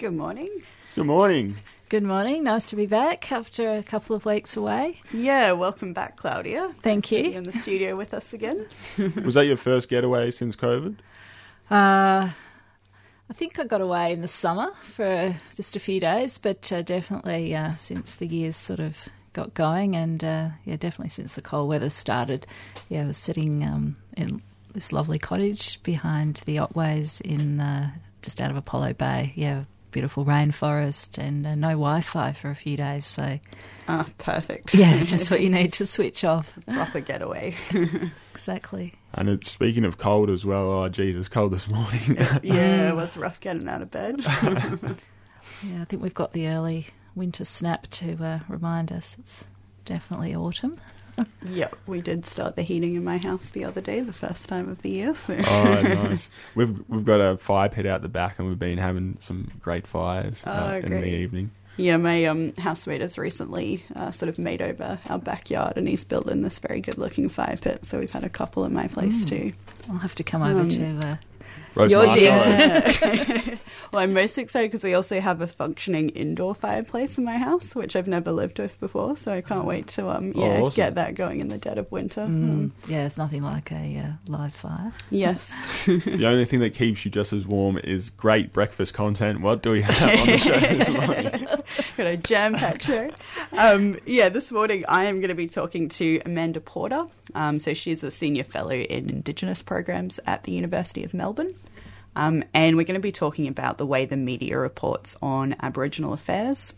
Good morning. Good morning. Good morning. Nice to be back after a couple of weeks away. Yeah, welcome back, Claudia. Thank you. You're in the studio with us again. Was that your first getaway since COVID? Uh, I think I got away in the summer for just a few days, but uh, definitely uh, since the years sort of got going, and uh, yeah, definitely since the cold weather started. Yeah, I was sitting um, in this lovely cottage behind the Otways in uh, just out of Apollo Bay. Yeah, beautiful rainforest and uh, no Wi-Fi for a few days. So Ah, perfect. yeah, just what you need to switch off. Proper getaway. Exactly. And it's, speaking of cold as well, oh Jesus, cold this morning. yeah, it was rough getting out of bed. Yeah, I think we've got the early winter snap to uh, remind us it's definitely autumn. yeah, we did start the heating in my house the other day, the first time of the year. So. oh, nice. We've we've got a fire pit out the back, and we've been having some great fires uh, Oh, in great. the evening. Yeah, my um, housemate has recently uh, sort of made over our backyard and he's built in this very good looking fire pit. So we've had a couple in my place too. I'll have to come over Um, to. Uh, Roast Your marshmallows. dears. well, I'm most excited because we also have a functioning indoor fireplace in my house, which I've never lived with before. So I can't wait to um, Oh, yeah awesome. get that going in the dead of winter. mm, Um, yeah, it's nothing like a uh, live fire. yes. the only thing that keeps you just as warm is great breakfast content. What do we have on the show this morning? got a jam packed show. Um, yeah, this morning I am going to be talking to Amanda Porter. Um, so she's a senior fellow in Indigenous programs at the University of Melbourne. Um, and we're going to be talking about the way the media reports on Aboriginal affairs.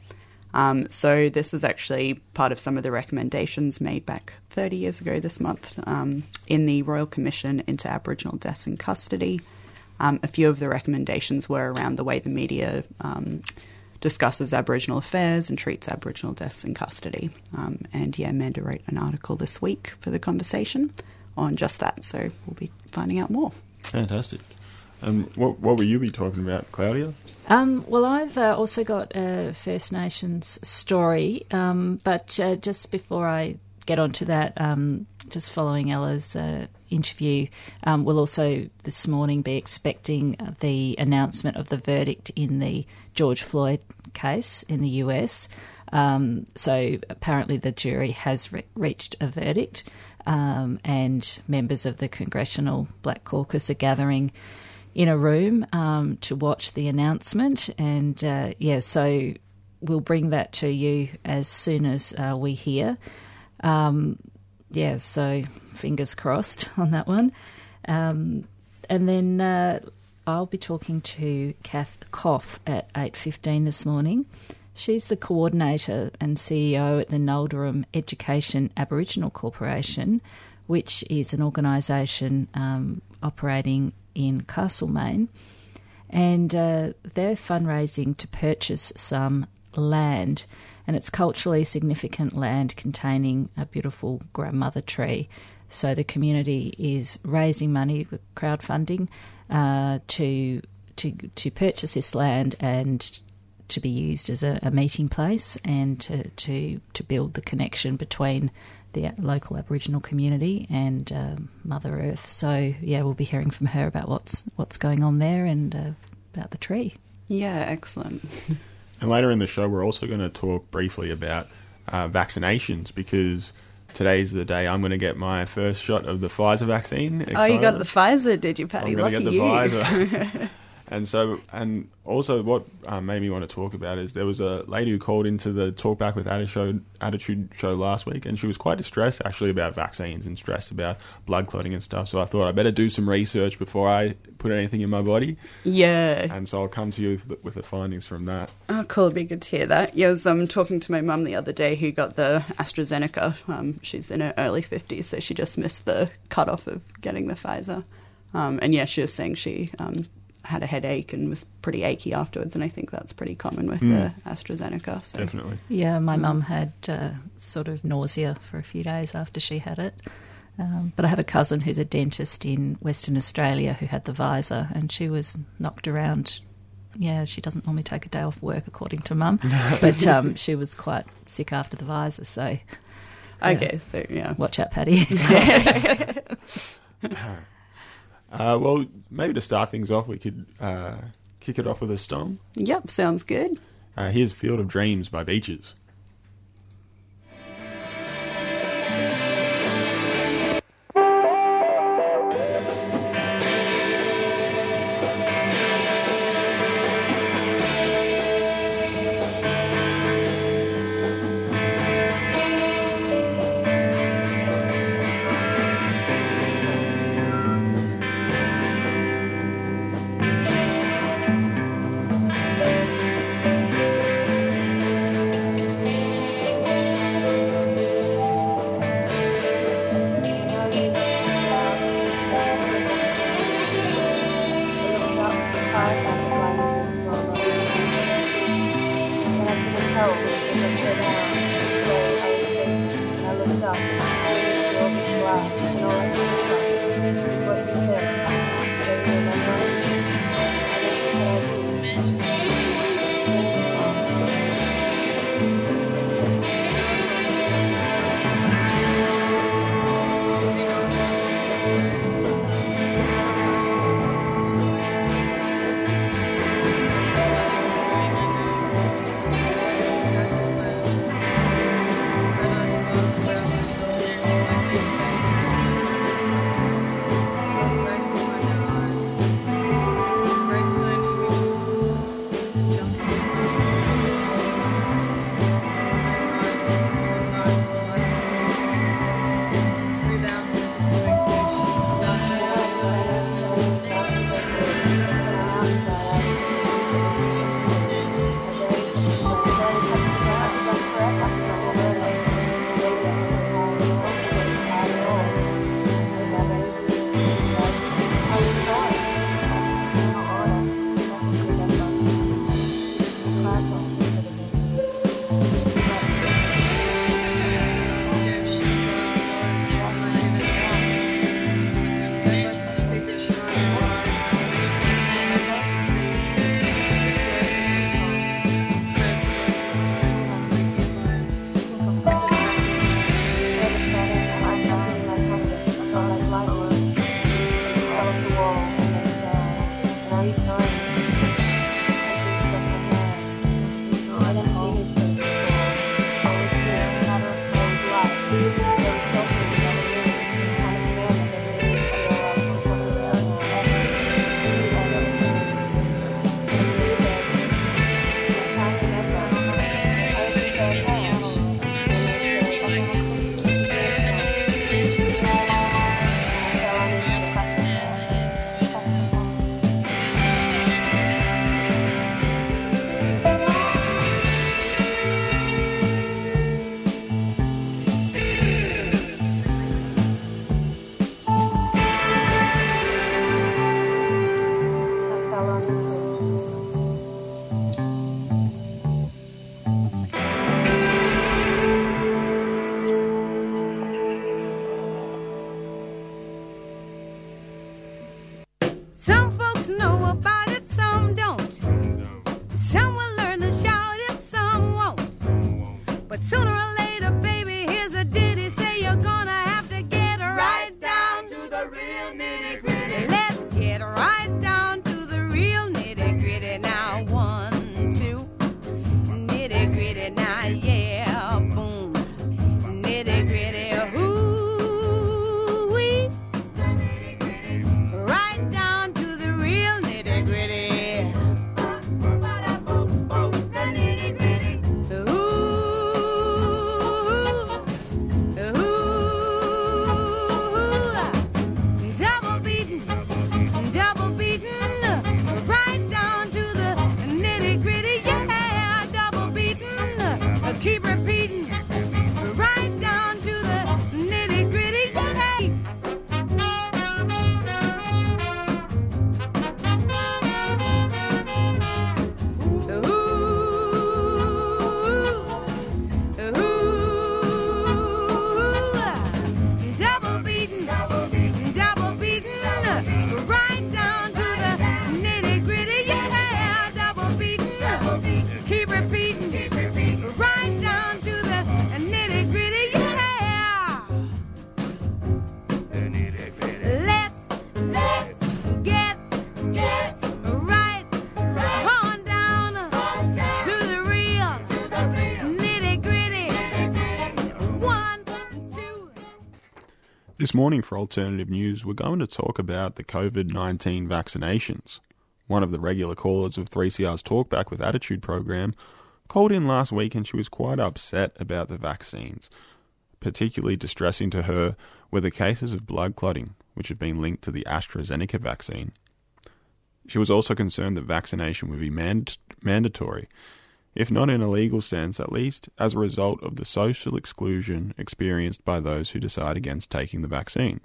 Um, so this is actually part of some of the recommendations made back 30 years ago this month um, in the Royal Commission into Aboriginal Deaths in Custody. Um, a few of the recommendations were around the way the media um, discusses Aboriginal affairs and treats Aboriginal deaths in custody. Um, and yeah, Amanda wrote an article this week for the conversation on just that. So we'll be finding out more. Fantastic. Um, what what will you be talking about, Claudia? Um, well, I've uh, also got a First Nations story, um, but uh, just before I get onto that, um, just following Ella's uh, interview, um, we'll also this morning be expecting the announcement of the verdict in the George Floyd case in the US. Um, so apparently, the jury has re- reached a verdict, and members of the Congressional Black Caucus are gathering in a room um, to watch the announcement. And uh, yeah, so we'll bring that to you as soon as uh, we hear. Um, yeah, so fingers crossed on that one. Um, and then uh, I'll be talking to Kath Coff at eight fifteen this morning. She's the coordinator and CEO at the Nalderun Education Aboriginal Corporation, which is an organisation um, operating in Castlemaine, and uh, they're fundraising to purchase some land, and it's culturally significant land containing a beautiful grandmother tree. So the community is raising money with crowdfunding uh, to to to purchase this land and to be used as a, a meeting place and to, to to build the connection between the local Aboriginal community and um, Mother Earth. So yeah, we'll be hearing from her about what's what's going on there and uh, about the tree. Yeah, excellent. And later in the show, we're also going to talk briefly about uh, vaccinations because today's the day I'm going to get my first shot of the Pfizer vaccine. Oh, you got the Pfizer, did you, Patty? I'm going Lucky to get the you. Pfizer. and so, and also, what uh, made me want to talk about is there was a lady who called into the Talk Back with Attitude, Attitude show last week, and she was quite distressed actually about vaccines and stressed about blood clotting and stuff. So I thought I better do some research before I put anything in my body, yeah. and so I'll come to you with the, with the findings from that. Oh, cool. It'd be good to hear that. Yeah, I was um, talking to my mum the other day who got the AstraZeneca. Um, she's in her early 50s, so she just missed the cutoff of getting the Pfizer. Um, and yeah, she was saying she um, had a headache and was pretty achy afterwards, and I think that's pretty common with the AstraZeneca. So. Definitely. Yeah, my mum had uh, sort of nausea for a few days after she had it. Um, but I have a cousin who's a dentist in Western Australia who had the Pfizer, and she was knocked around. Yeah, she doesn't normally take a day off work, according to mum, but um, she was quite sick after the Pfizer. So Okay, so yeah. watch out, Patty. Uh, well, maybe to start things off, we could uh, kick it off with a song. Yep, sounds good. Uh, here's Field of Dreams by Beaches. This morning for Alternative News, we're going to talk about the COVID 19 vaccinations. One of the regular callers of 3CR's Talkback with Attitude program called in last week and she was quite upset about the vaccines. Particularly distressing to her were the cases of blood clotting, which have been linked to the AstraZeneca vaccine. She was also concerned that vaccination would be mand- mandatory, if not in a legal sense, at least as a result of the social exclusion experienced by those who decide against taking the vaccine.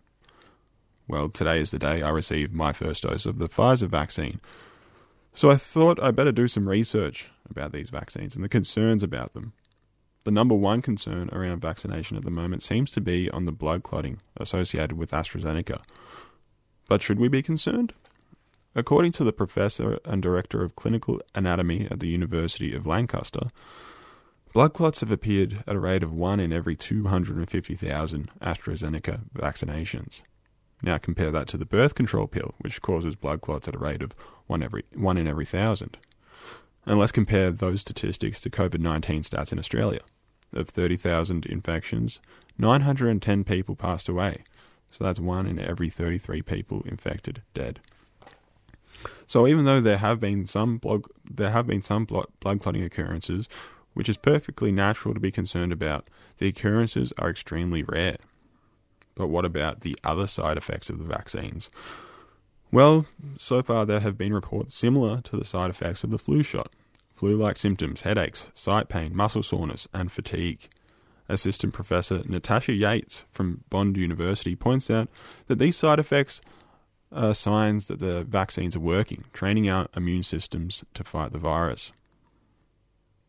Well, today is the day I received my first dose of the Pfizer vaccine. So I thought I'd better do some research about these vaccines and the concerns about them. The number one concern around vaccination at the moment seems to be on the blood clotting associated with AstraZeneca. But should we be concerned? According to the professor and director of clinical anatomy at the University of Lancaster, blood clots have appeared at a rate of 1 in every 250,000 AstraZeneca vaccinations. Now compare that to the birth control pill, which causes blood clots at a rate of 1, every, 1 in every 1,000. And let's compare those statistics to COVID 19 stats in Australia. Of 30,000 infections, 910 people passed away. So that's 1 in every 33 people infected dead. So even though there have been some blood, there have been some blood clotting occurrences, which is perfectly natural to be concerned about, the occurrences are extremely rare. But what about the other side effects of the vaccines? Well, so far there have been reports similar to the side effects of the flu shot flu like symptoms, headaches, site pain, muscle soreness, and fatigue. Assistant Professor Natasha Yates from Bond University points out that these side effects are signs that the vaccines are working, training our immune systems to fight the virus.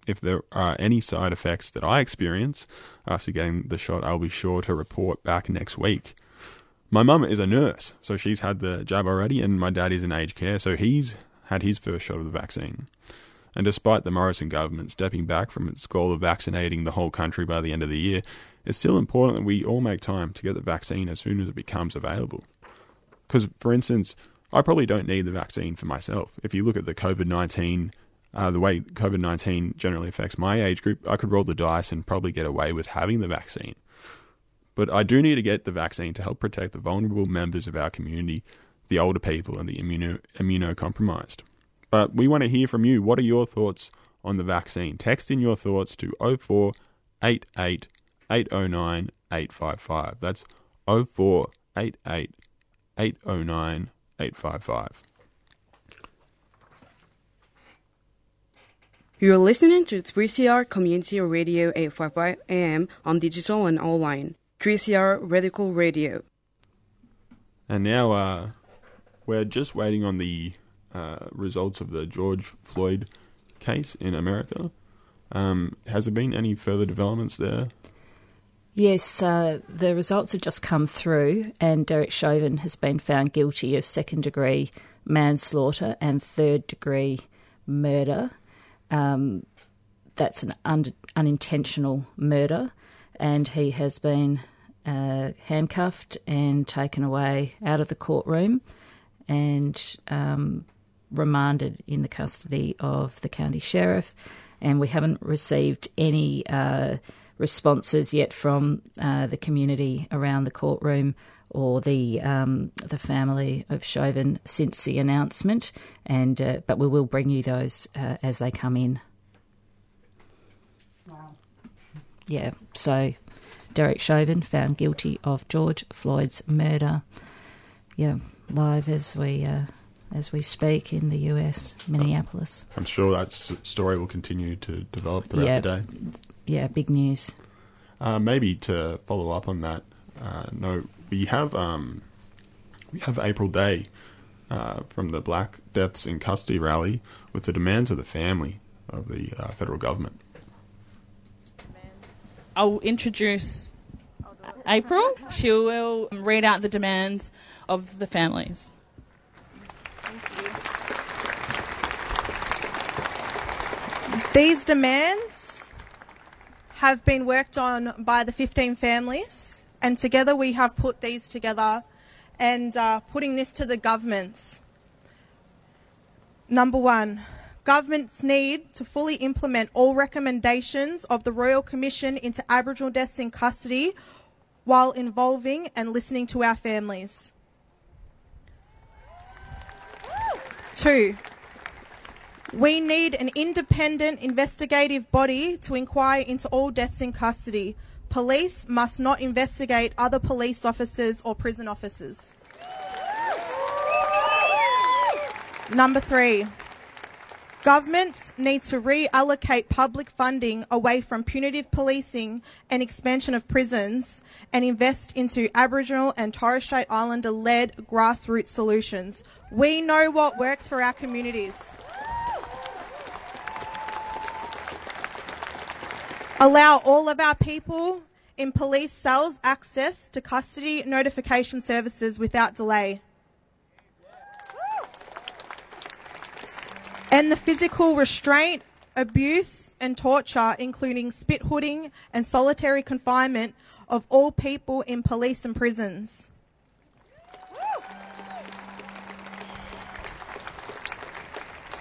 If there are any side effects that I experience after getting the shot, I'll be sure to report back next week. My mum is a nurse, so she's had the jab already, and my dad is in aged care, so he's had his first shot of the vaccine. And despite the Morrison government stepping back from its goal of vaccinating the whole country by the end of the year, it's still important that we all make time to get the vaccine as soon as it becomes available. Because, for instance, I probably don't need the vaccine for myself. If you look at the COVID 19, uh, the way COVID 19 generally affects my age group, I could roll the dice and probably get away with having the vaccine. But I do need to get the vaccine to help protect the vulnerable members of our community, the older people, and the immuno- immunocompromised. But we want to hear from you. What are your thoughts on the vaccine? Text in your thoughts to 0488 809 855. That's 0488 809 855. You're listening to 3CR Community Radio 855 AM on digital and online. 3CR Radical Radio. And now uh, we're just waiting on the uh, results of the George Floyd case in America. Um, has there been any further developments there? Yes, uh, the results have just come through, and Derek Chauvin has been found guilty of second degree manslaughter and third degree murder. Um, that's an un- unintentional murder, and he has been uh, handcuffed and taken away out of the courtroom and um, remanded in the custody of the county sheriff. And we haven't received any. Uh, responses yet from uh, the community around the courtroom or the um, the family of Chauvin since the announcement, and uh, but we will bring you those uh, as they come in. Wow. Yeah. So, Derek Chauvin found guilty of George Floyd's murder. Yeah, live as we uh, as we speak in the US, Minneapolis. I'm sure that story will continue to develop throughout yeah. the day yeah, big news. Uh, maybe to follow up on that uh, note, we have um, we have April Day uh, from the Black Deaths in Custody rally with the demands of the family of the uh, federal government. I'll introduce April. She will read out the demands of the families. These demands have been worked on by the 15 families, and together we have put these together and uh, putting this to the governments. Number one, governments need to fully implement all recommendations of the Royal Commission into Aboriginal deaths in custody while involving and listening to our families. Two, we need an independent investigative body to inquire into all deaths in custody. Police must not investigate other police officers or prison officers. Number three, governments need to reallocate public funding away from punitive policing and expansion of prisons and invest into Aboriginal and Torres Strait Islander led grassroots solutions. We know what works for our communities. Allow all of our people in police cells access to custody notification services without delay. And the physical restraint, abuse, and torture, including spit hooding and solitary confinement of all people in police and prisons.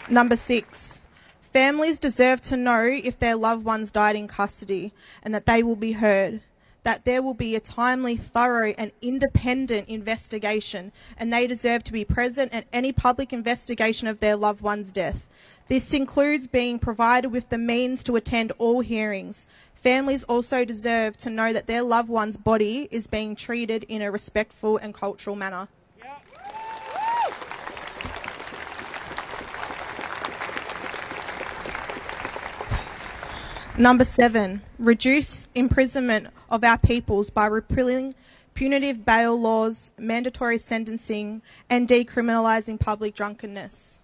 Number six, families deserve to know if their loved ones died in custody and that they will be heard. That there will be a timely, thorough, and independent investigation, and they deserve to be present at any public investigation of their loved one's death. This includes being provided with the means to attend all hearings. Families also deserve to know that their loved one's body is being treated in a respectful and cultural manner. Number seven, reduce imprisonment of our peoples by repealing punitive bail laws, mandatory sentencing, and decriminalising public drunkenness.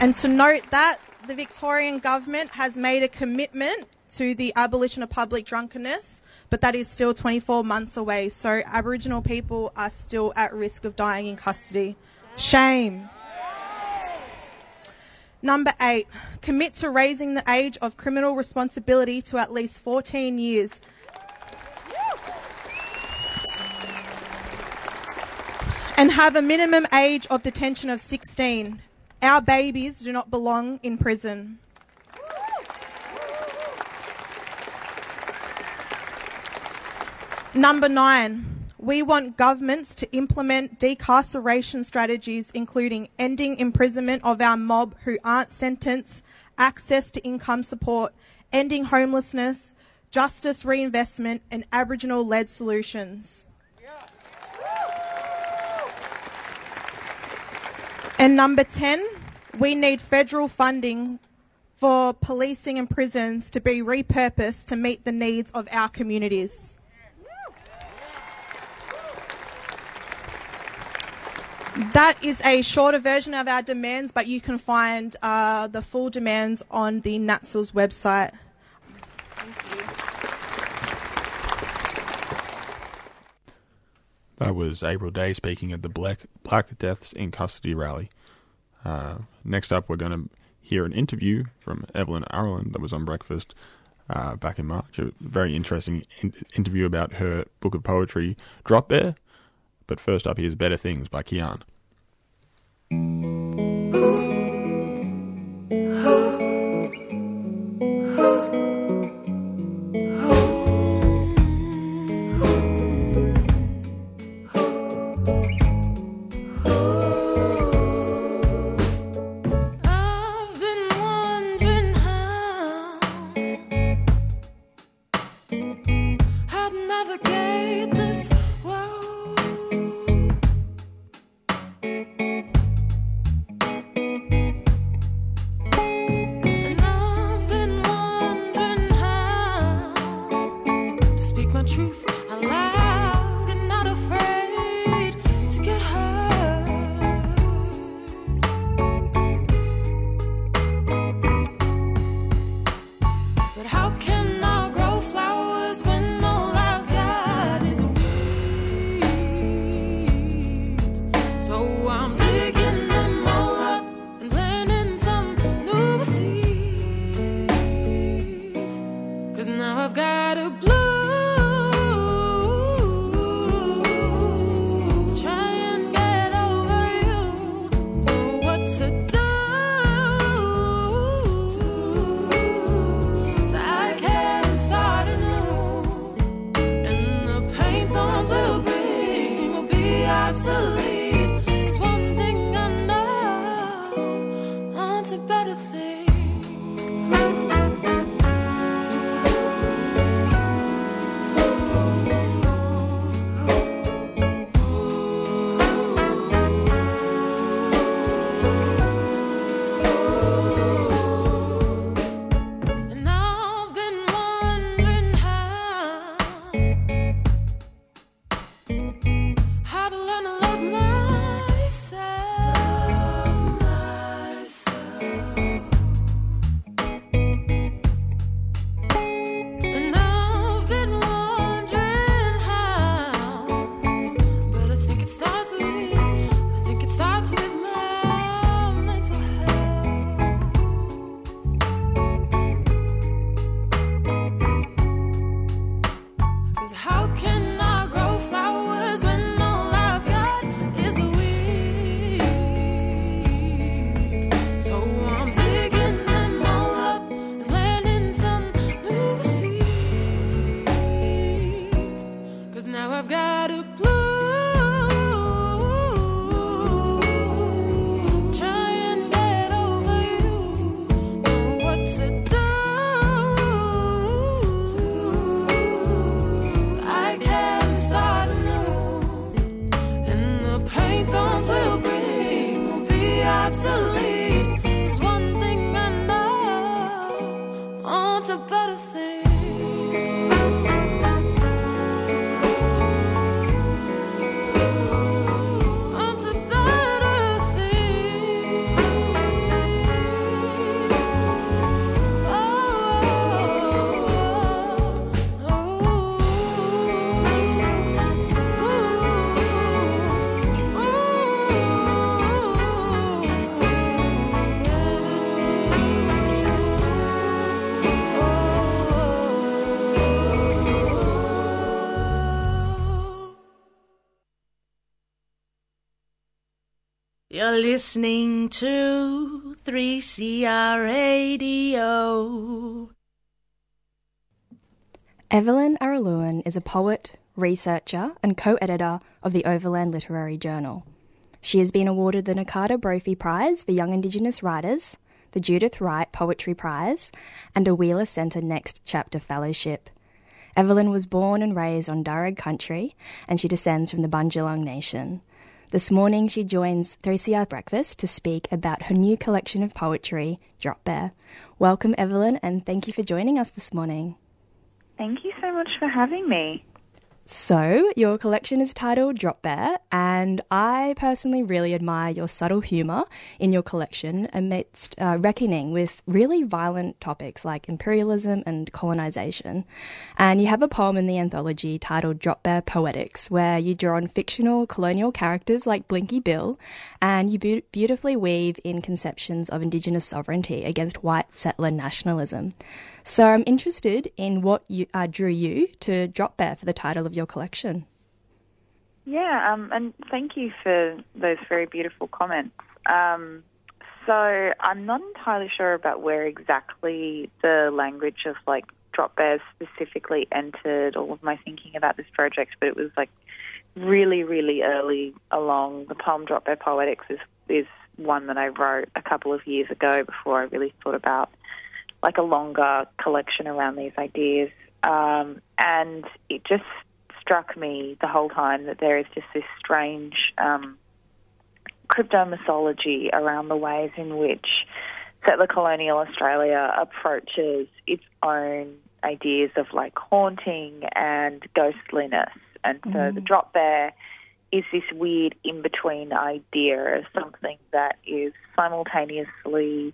And to note that the Victorian government has made a commitment to the abolition of public drunkenness, but that is still 24 months away. So Aboriginal people are still at risk of dying in custody. Shame. Number eight, commit to raising the age of criminal responsibility to at least 14 years. And have a minimum age of detention of 16. Our babies do not belong in prison. Number nine, we want governments to implement decarceration strategies, including ending imprisonment of our mob who aren't sentenced, access to income support, ending homelessness, justice reinvestment, and Aboriginal led solutions. And number 10, we need federal funding for policing and prisons to be repurposed to meet the needs of our communities. That is a shorter version of our demands, but you can find uh, the full demands on the NATSILS website. That was April Day speaking at the Black Black Deaths in Custody rally. Uh, next up, we're going to hear an interview from Evelyn Araluen that was on Breakfast uh, back in March. A very interesting in- interview about her book of poetry, Drop Bear. But first up, here's Better Things by Kian. got a blue. Listening to 3CR Radio. Evelyn Araluen is a poet, researcher, and co editor of the Overland Literary Journal. She has been awarded the Nakata Brophy Prize for Young Indigenous Writers, the Judith Wright Poetry Prize, and a Wheeler Centre Next Chapter Fellowship. Evelyn was born and raised on Darug country, and she descends from the Bundjalung Nation. This morning, she joins 3CR Breakfast to speak about her new collection of poetry, Drop Bear. Welcome, Evelyn, and thank you for joining us this morning. Thank you so much for having me. So, your collection is titled Drop Bear, and I personally really admire your subtle humour in your collection amidst uh, reckoning with really violent topics like imperialism and colonisation. And you have a poem in the anthology titled Drop Bear Poetics, where you draw on fictional colonial characters like Blinky Bill, and you beau- beautifully weave in conceptions of Indigenous sovereignty against white settler nationalism. So I'm interested in what you, uh, drew you to Drop Bear for the title of your collection. Yeah, um, and thank you for those very beautiful comments. Um, so I'm not entirely sure about where exactly the language of like drop bears specifically entered all of my thinking about this project, but it was like really, really early along. The poem Drop Bear Poetics is is one that I wrote a couple of years ago before I really thought about like a longer collection around these ideas. Um, and it just struck me the whole time that there is just this strange um, cryptomythology around the ways in which settler colonial Australia approaches its own ideas of like haunting and ghostliness. And so Mm. the drop bear is this weird in between idea of something that is simultaneously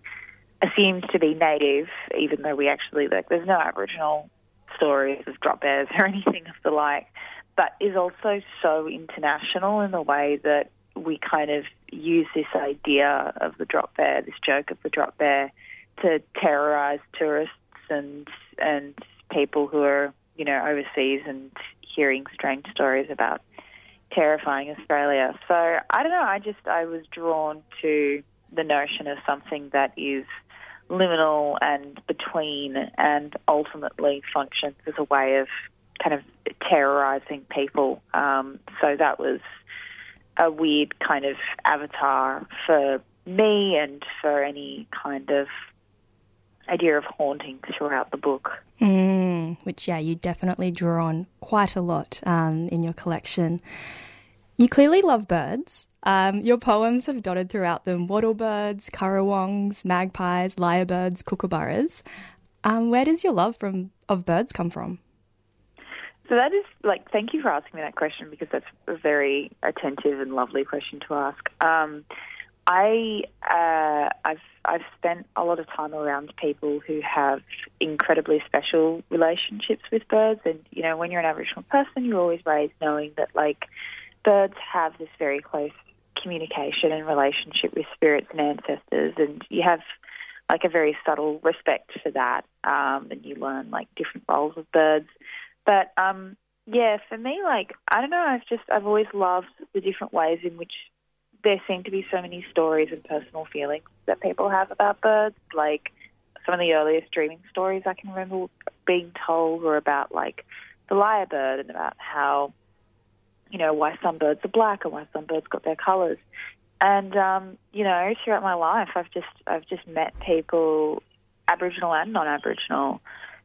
assumed to be native, even though we actually like there's no Aboriginal stories of drop bears or anything of the like, but is also so international in the way that we kind of use this idea of the drop bear, this joke of the drop bear, to terrorize tourists and and people who are you know overseas and hearing strange stories about terrifying Australia. So I don't know. I just I was drawn to the notion of something that is liminal and between, and ultimately functions as a way of kind of terrorizing people. Um, so that was a weird kind of avatar for me and for any kind of idea of haunting throughout the book. Mm, which, yeah, you definitely draw on quite a lot um, in your collection. You clearly love birds. Um, your poems have dotted throughout them wattlebirds, currawongs, magpies, lyrebirds, kookaburras. Um, where does your love from of birds come from? So that is like, thank you for asking me that question because that's a very attentive and lovely question to ask. Um, I uh, I've I've spent a lot of time around people who have incredibly special relationships with birds, and you know, when you're an Aboriginal person, you're always raised knowing that like birds have this very close communication and relationship with spirits and ancestors, and you have like a very subtle respect for that, um, and you learn like different roles of birds. But um, yeah, for me, like I don't know, I've just I've always loved the different ways in which there seem to be so many stories and personal feelings that people have about birds. Like some of the earliest dreaming stories I can remember being told were about like the lyrebird and about how you know why some birds are black and why some birds got their colours. And um, you know, throughout my life, I've just I've just met people, Aboriginal and non-Aboriginal,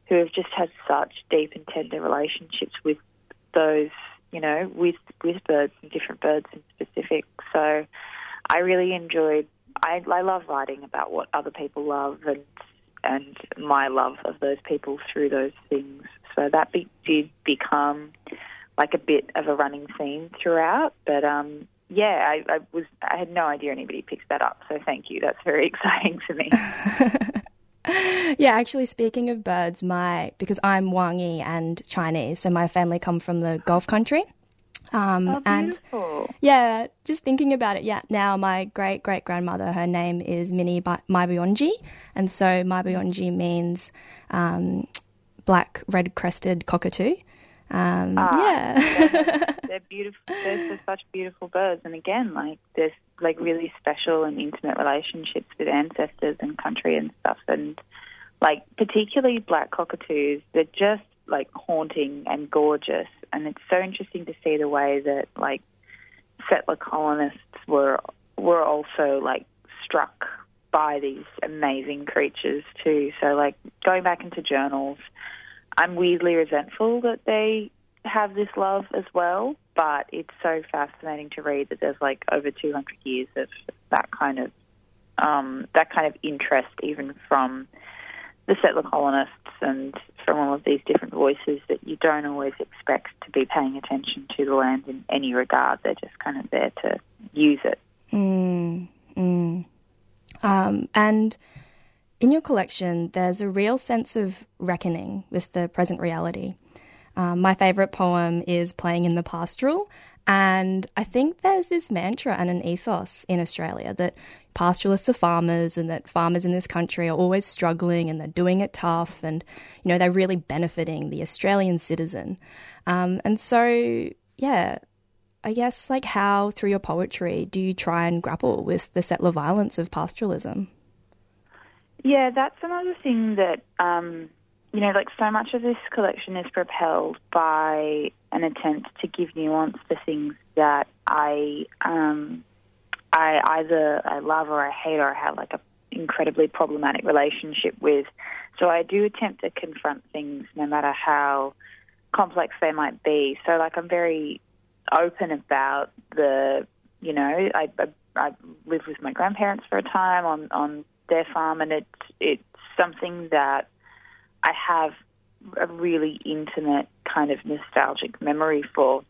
who have just had such deep and tender relationships with those, you know, with with birds and different birds in specific. So I really enjoyed. I, I love writing about what other people love and and my love of those people through those things. So that be, did become like a bit of a running theme throughout. But um, yeah, I, I was I had no idea anybody picked that up. So thank you. That's very exciting to me. yeah, actually, speaking of birds, my because I'm Waanyi and Chinese, so my family come from the Gulf country. Um, oh, and yeah, just thinking about it, yeah. Now my great great grandmother, her name is Minnie Ba- Maibuyonji, and so Maibuyonji means um, black red crested cockatoo. Um, Ah, yeah, they're, they're beautiful. They're such beautiful birds, and again, like there's like really special and intimate relationships with ancestors and country and stuff, and like particularly black cockatoos. They're just like haunting and gorgeous, and it's so interesting to see the way that like settler colonists were were also like struck by these amazing creatures too. So like going back into journals, I'm weirdly resentful that they have this love as well, but it's so fascinating to read that there's like over 200 years of that kind of um, that kind of interest, even from the settler colonists and from all of these different voices that you don't always expect to be paying attention to the land in any regard. They're just kind of there to use it. Mm, mm. Um, and in your collection, there's a real sense of reckoning with the present reality. Um, my favourite poem is Playing in the Pastoral, and I think there's this mantra and an ethos in Australia that pastoralists are farmers and that farmers in this country are always struggling and they're doing it tough and, you know, they're really benefiting the Australian citizen. Um, and so, yeah, I guess, like, how through your poetry do you try and grapple with the settler violence of pastoralism? Yeah, that's another thing that um, you know, like so much of this collection is propelled by an attempt to give nuance to things that I um, I either I love or I hate or I have like a incredibly problematic relationship with. So I do attempt to confront things no matter how complex they might be. So like I'm very open about the you know I I, I lived with my grandparents for a time on on their farm and it's it's something that I have a really intimate kind of nostalgic memory for.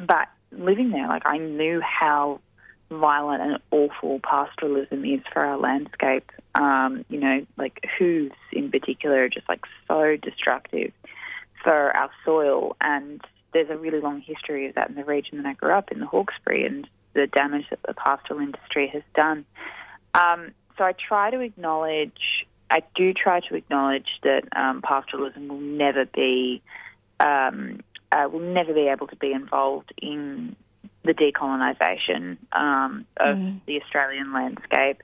But living there, like I knew how violent and awful pastoralism is for our landscape. Um, you know, like hooves in particular are just like so destructive for our soil. And there's a really long history of that in the region that I grew up in, the Hawkesbury, and the damage that the pastoral industry has done. Um, so I try to acknowledge I do try to acknowledge that um, pastoralism will never be um, uh, will never be able to be involved in the decolonisation um, of the Australian landscape,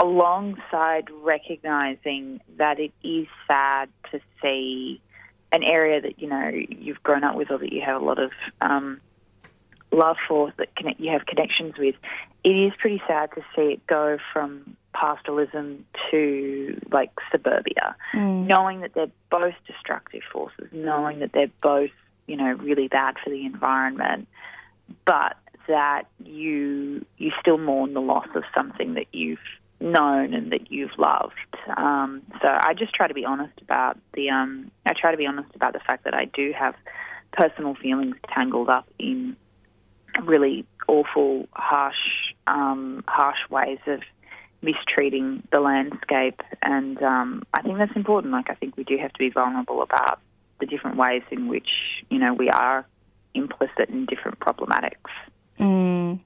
alongside recognising that it is sad to see an area that you know you've grown up with or that you have a lot of um, love for, that connect, you have connections with, it is pretty sad to see it go from pastoralism to like suburbia, Mm. knowing that they're both destructive forces, knowing that they're both, you know, really bad for the environment, but that you you still mourn the loss of something that you've known and that you've loved. Um, so I just try to be honest about the. Um, I try to be honest about the fact that I do have personal feelings tangled up in really awful, harsh, um, harsh ways of mistreating the landscape, and um, I think that's important. Like I think we do have to be vulnerable about the different ways in which you know we are implicit in different problematics. Mm.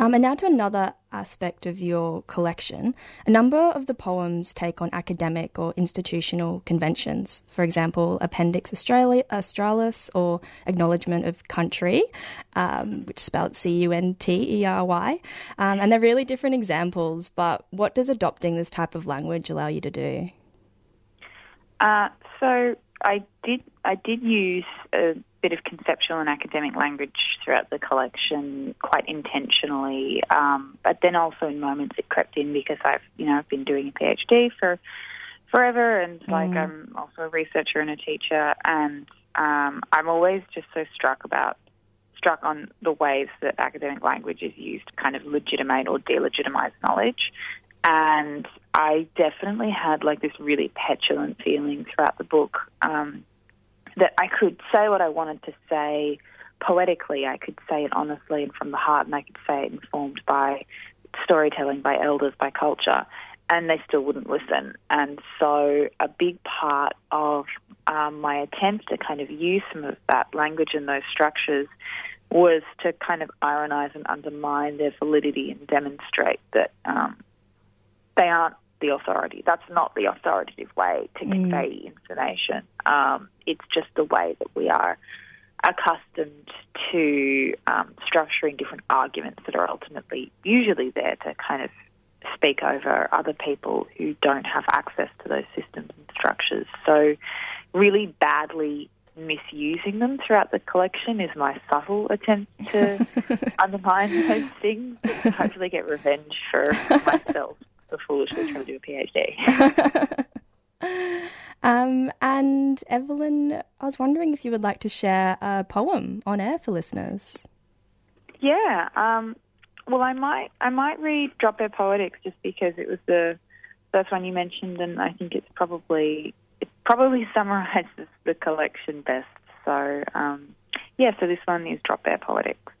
Um, and now to another aspect of your collection. A number of the poems take on academic or institutional conventions. For example, Appendix Australia, Australis or Acknowledgement of Country, um, which spelled C U N T E R Y. Um, and they're really different examples, but what does adopting this type of language allow you to do? Uh, so I did I did use a bit of conceptual and academic language throughout the collection quite intentionally, um, but then also in moments it crept in because I've you know I've been doing a PhD for forever and like I'm also a researcher and a teacher and um, I'm always just so struck about struck on the ways that academic language is used to kind of legitimate or delegitimize knowledge. And I definitely had like this really petulant feeling throughout the book um, that I could say what I wanted to say poetically. I could say it honestly and from the heart, and I could say it informed by storytelling, by elders, by culture, and they still wouldn't listen. And so, a big part of um, my attempt to kind of use some of that language and those structures was to kind of ironize and undermine their validity and demonstrate that um, they aren't the authority. That's not the authoritative way to convey information. Um, it's just the way that we are accustomed to um, structuring different arguments that are ultimately usually there to kind of speak over other people who don't have access to those systems and structures. So, really badly misusing them throughout the collection is my subtle attempt to undermine those things hopefully get revenge for myself for foolishly trying to do a PhD. Um, and Evelyn, I was wondering if you would like to share a poem on air for listeners. Yeah. Um, well, I might I might read Drop Bear Poetics just because it was the first one you mentioned, and I think it's probably it probably summarizes the collection best. So um, yeah, so this one is Drop Bear Poetics.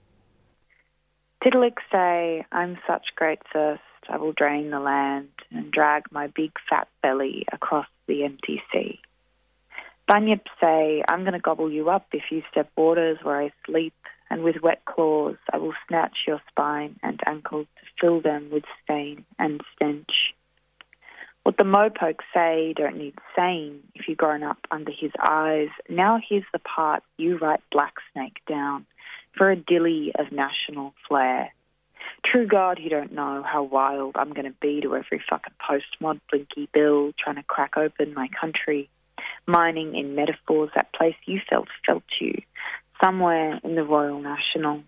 Tiddalik say, I'm such great thirst, I will drain the land and drag my big fat belly across the empty sea. Bunyip say, I'm going to gobble you up if you step waters where I sleep, and with wet claws I will snatch your spine and ankles to fill them with stain and stench. What the mopokes say don't need saying if you've grown up under his eyes. Now here's the part you write Black Snake down for a dilly of national flair. True God, you don't know how wild I'm going to be to every fucking post-mod blinky bill trying to crack open my country, mining in metaphors that place you felt felt you, somewhere in the Royal National.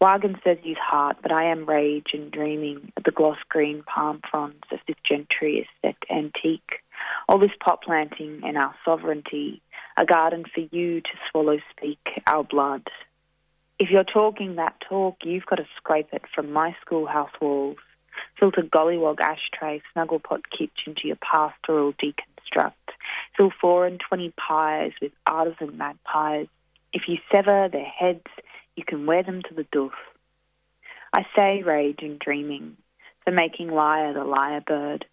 Wagon says he's heart, but I am rage and dreaming of the gloss green palm fronds of this gentry aesthetic antique. All this pot planting and our sovereignty, a garden for you to swallow speak our blood. If you're talking that talk, you've got to scrape it from my schoolhouse walls. Filter gollywog ashtray, snugglepot kitchen to your pastoral deconstruct. Fill four and twenty pies with artisan magpies. If you sever their heads, you can wear them to the doof. I say rage and dreaming, for making liar the lyre bird,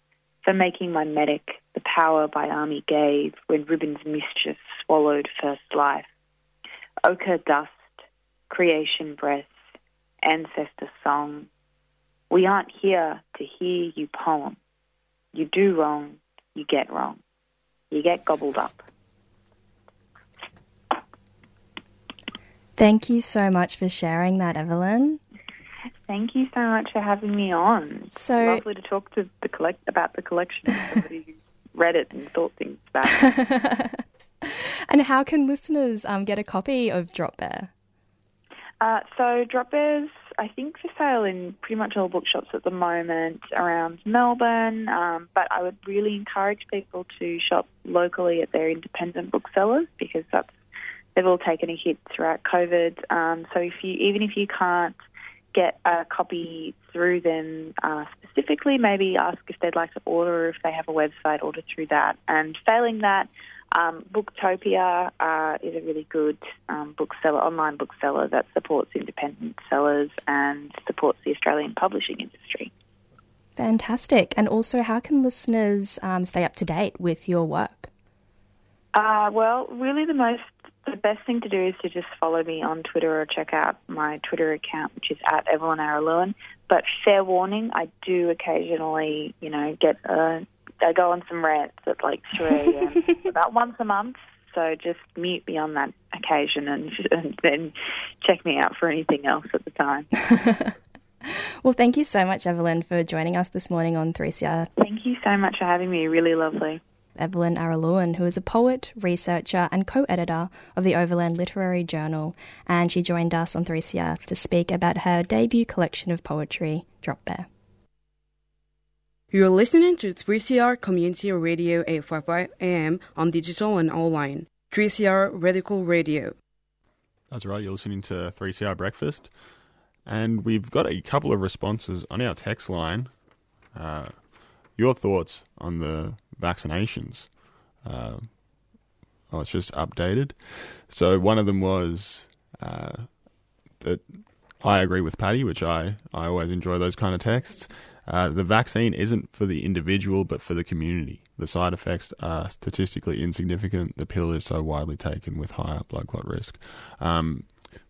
for making my medic the power by army gave when ribbon's mischief swallowed first life. Ochre dust, creation breath, ancestor song. We aren't here to hear you poem. You do wrong, you get wrong. You get gobbled up. Thank you so much for sharing that, Evelyn. Thank you so much for having me on. So- lovely to talk to the collect about the collection. Somebody who read it and thought things about it. And how can listeners um, get a copy of Drop Bear? Uh, so Drop Bears, I think for sale in pretty much all bookshops at the moment around Melbourne. Um, but I would really encourage people to shop locally at their independent booksellers because that's they've all taken a hit throughout COVID. Um, so if you even if you can't get a copy through them uh, specifically, maybe ask if they'd like to order, or if they have a website, order through that. And failing that, um, Booktopia uh, is a really good um, bookseller, online bookseller that supports independent sellers and supports the Australian publishing industry. Fantastic. And also, how can listeners um, stay up to date with your work? Uh, well, really, the most the best thing to do is to just follow me on Twitter or check out my Twitter account, which is at Evelyn Araluen. But fair warning, I do occasionally, you know, get uh, I go on some rants at like 3 a.m. about once a month. So just mute me on that occasion and, and then check me out for anything else at the time. Well, thank you so much, Evelyn, for joining us this morning on 3CR. Thank you so much for having me. Really lovely. Evelyn Araluen, who is a poet, researcher, and co editor of the Overland Literary Journal, and she joined us on 3CR to speak about her debut collection of poetry, Drop Bear. You're listening to 3CR Community Radio 855 AM on digital and online. 3CR Radical Radio. That's right, you're listening to 3CR Breakfast. And we've got a couple of responses on our text line. Uh, your thoughts on the vaccinations? Uh, oh, it's just updated. So one of them was uh, that I agree with Patty, which I, I always enjoy those kind of texts. Uh, the vaccine isn't for the individual, but for the community. The side effects are statistically insignificant. The pill is so widely taken with higher blood clot risk. Um,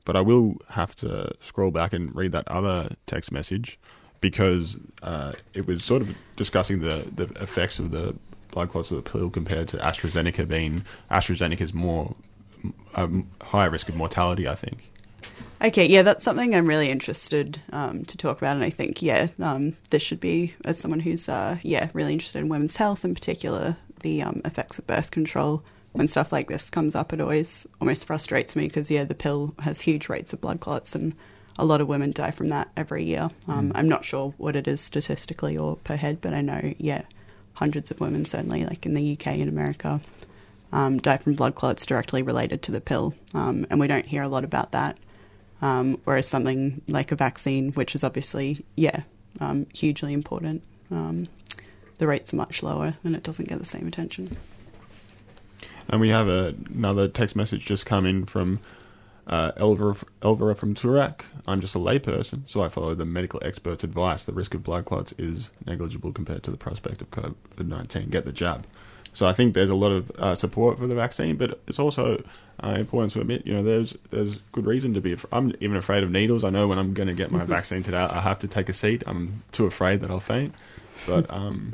but I will have to scroll back and read that other text message because uh, it was sort of discussing the, the effects of the blood clots of the pill compared to AstraZeneca being AstraZeneca's more um, higher risk of mortality, I think. Okay, yeah, that's something I'm really interested um, to talk about, and I think yeah, um, this should be as someone who's uh, yeah really interested in women's health, in particular the um, effects of birth control. When stuff like this comes up, it always almost frustrates me because yeah, the pill has huge rates of blood clots, and a lot of women die from that every year. Um, I'm not sure what it is statistically or per head, but I know yeah, hundreds of women certainly, like in the UK and America, um, die from blood clots directly related to the pill, um, and we don't hear a lot about that. Um, whereas something like a vaccine, which is obviously, yeah, um, hugely important, um, the rates are much lower and it doesn't get the same attention. And we have a, another text message just come in from uh, Elvira, Elvira from Toorak. I'm just a layperson, so I follow the medical expert's advice. The risk of blood clots is negligible compared to the prospect of COVID 19. Get the jab. So I think there's a lot of uh, support for the vaccine, but it's also uh, important to admit, you know, there's there's good reason to be. Af- I'm even afraid of needles. I know when I'm going to get my vaccine today, I have to take a seat. I'm too afraid that I'll faint. But um,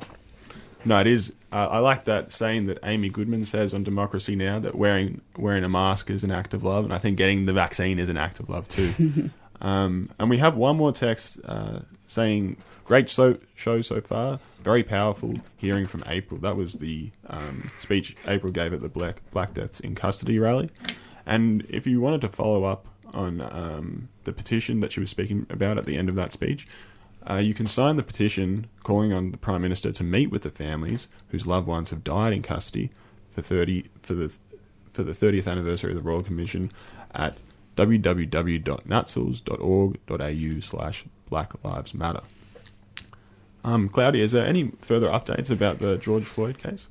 no, it is. Uh, I like that saying that Amy Goodman says on Democracy Now that wearing wearing a mask is an act of love, and I think getting the vaccine is an act of love too. um, and we have one more text uh, saying, "Great so- show so far, very powerful." Hearing from April, that was the um, speech April gave at the Black Black Deaths in Custody rally. And if you wanted to follow up on um, the petition that she was speaking about at the end of that speech, uh, you can sign the petition calling on the Prime Minister to meet with the families whose loved ones have died in custody for thirty for the for the 30th anniversary of the Royal Commission at www.natsils.org.au slash Black Lives Matter. Um, Claudia, is there any further updates about the George Floyd case?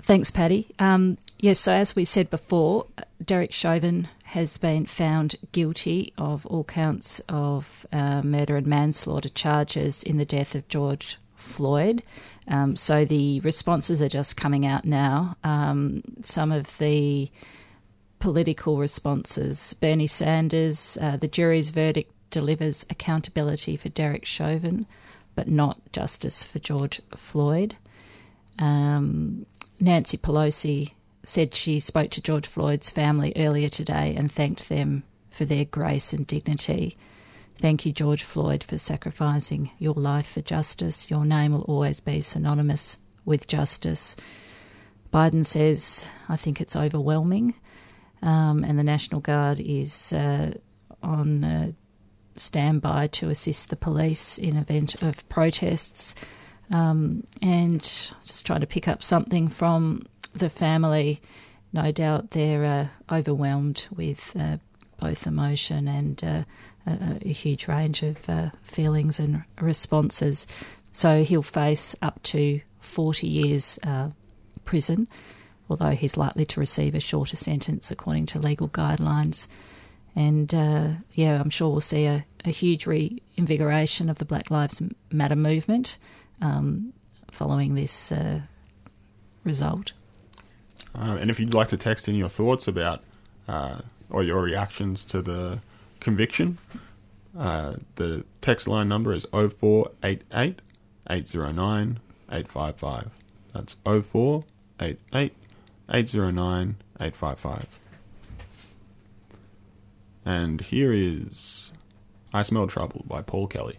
Thanks, Patty. Um, yes, so as we said before, Derek Chauvin has been found guilty of all counts of uh, murder and manslaughter charges in the death of George Floyd. Um, so the responses are just coming out now. Um, some of the political responses Bernie Sanders, uh, the jury's verdict delivers accountability for Derek Chauvin, but not justice for George Floyd. Um, Nancy Pelosi said she spoke to George Floyd's family earlier today and thanked them for their grace and dignity. Thank you, George Floyd, for sacrificing your life for justice. Your name will always be synonymous with justice. Biden says, I think it's overwhelming. um, and the National Guard is uh, on uh, standby to assist the police in event of protests. Um, and just trying to pick up something from the family. No doubt they're uh, overwhelmed with uh, both emotion and uh, a, a huge range of uh, feelings and responses. So he'll face up to 40 years uh, prison, although he's likely to receive a shorter sentence according to legal guidelines. And uh, yeah, I'm sure we'll see a, a huge reinvigoration of the Black Lives Matter movement um, following this uh, result. Um, and if you'd like to text in your thoughts about uh, or your reactions to the conviction, uh, the text line number is 0488 809 855. That's 0488 809 855. And here is I Smell Trouble by Paul Kelly.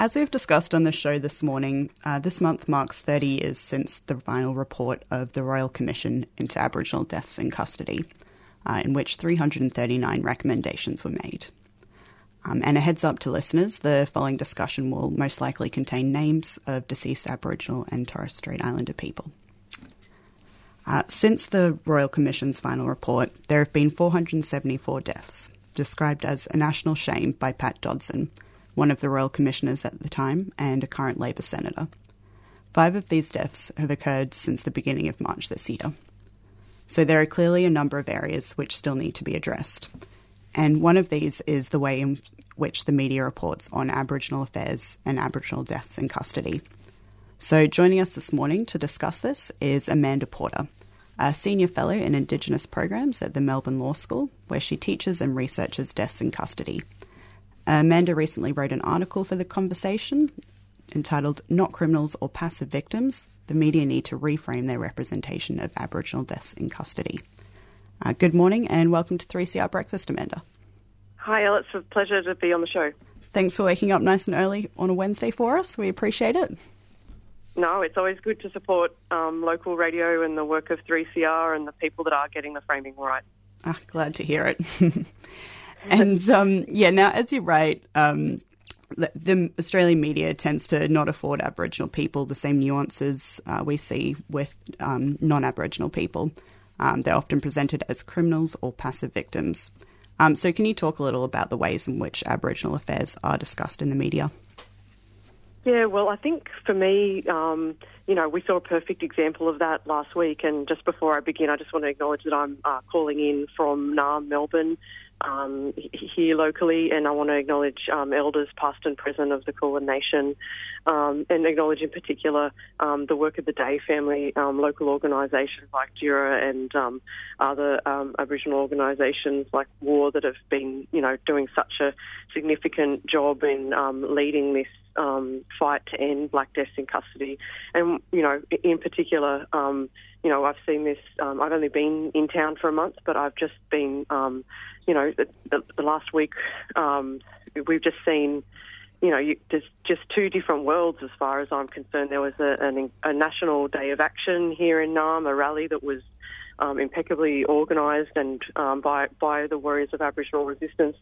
As we've discussed on the show this morning, uh, this month marks 30 years since the final report of the Royal Commission into Aboriginal Deaths in Custody, uh, in which 339 recommendations were made. Um, and a heads up to listeners, the following discussion will most likely contain names of deceased Aboriginal and Torres Strait Islander people. Uh, since the Royal Commission's final report, there have been 474 deaths, described as a national shame by Pat Dodson, one of the Royal Commissioners at the time and a current Labor Senator. Five of these deaths have occurred since the beginning of March this year. So there are clearly a number of areas which still need to be addressed. And one of these is the way in which the media reports on Aboriginal affairs and Aboriginal deaths in custody. So joining us this morning to discuss this is Amanda Porter, a senior fellow in Indigenous programs at the Melbourne Law School, where she teaches and researches deaths in custody. Amanda recently wrote an article for The Conversation entitled Not Criminals or Passive Victims The Media Need to Reframe Their Representation of Aboriginal Deaths in Custody. Uh, good morning and welcome to 3CR Breakfast, Amanda. Hi, Elle. It's a pleasure to be on the show. Thanks for waking up nice and early on a Wednesday for us. We appreciate it. No, it's always good to support um, local radio and the work of 3CR and the people that are getting the framing right. Ah, glad to hear it. and um, yeah, now as you write, um, the, the, Australian media tends to not afford Aboriginal people the same nuances uh, we see with um, non Aboriginal people. Um, they're often presented as criminals or passive victims. Um, so, can you talk a little about the ways in which Aboriginal affairs are discussed in the media? Yeah, well, I think for me, um, you know, we saw a perfect example of that last week. And just before I begin, I just want to acknowledge that I'm uh, calling in from Naarm, Melbourne, um, here locally, and I want to acknowledge um, elders past and present of the Kulin Nation, um, and acknowledge in particular um, the work of the Day family, um, local organisations like Dura and um, other Aboriginal organisations like War that have been, you know, doing such a significant job in leading this um, fight to end black deaths in custody. And, you know, in particular, um, you know, I've seen this, um, I've only been in town for a month, but I've just been, um, you know, the, the, the last week, um, we've just seen, you know, you, there's just two different worlds as far as I'm concerned. There was a, an, a national day of action here in Naarm, a rally that was um, impeccably organised and um, by by the warriors of Aboriginal resistance.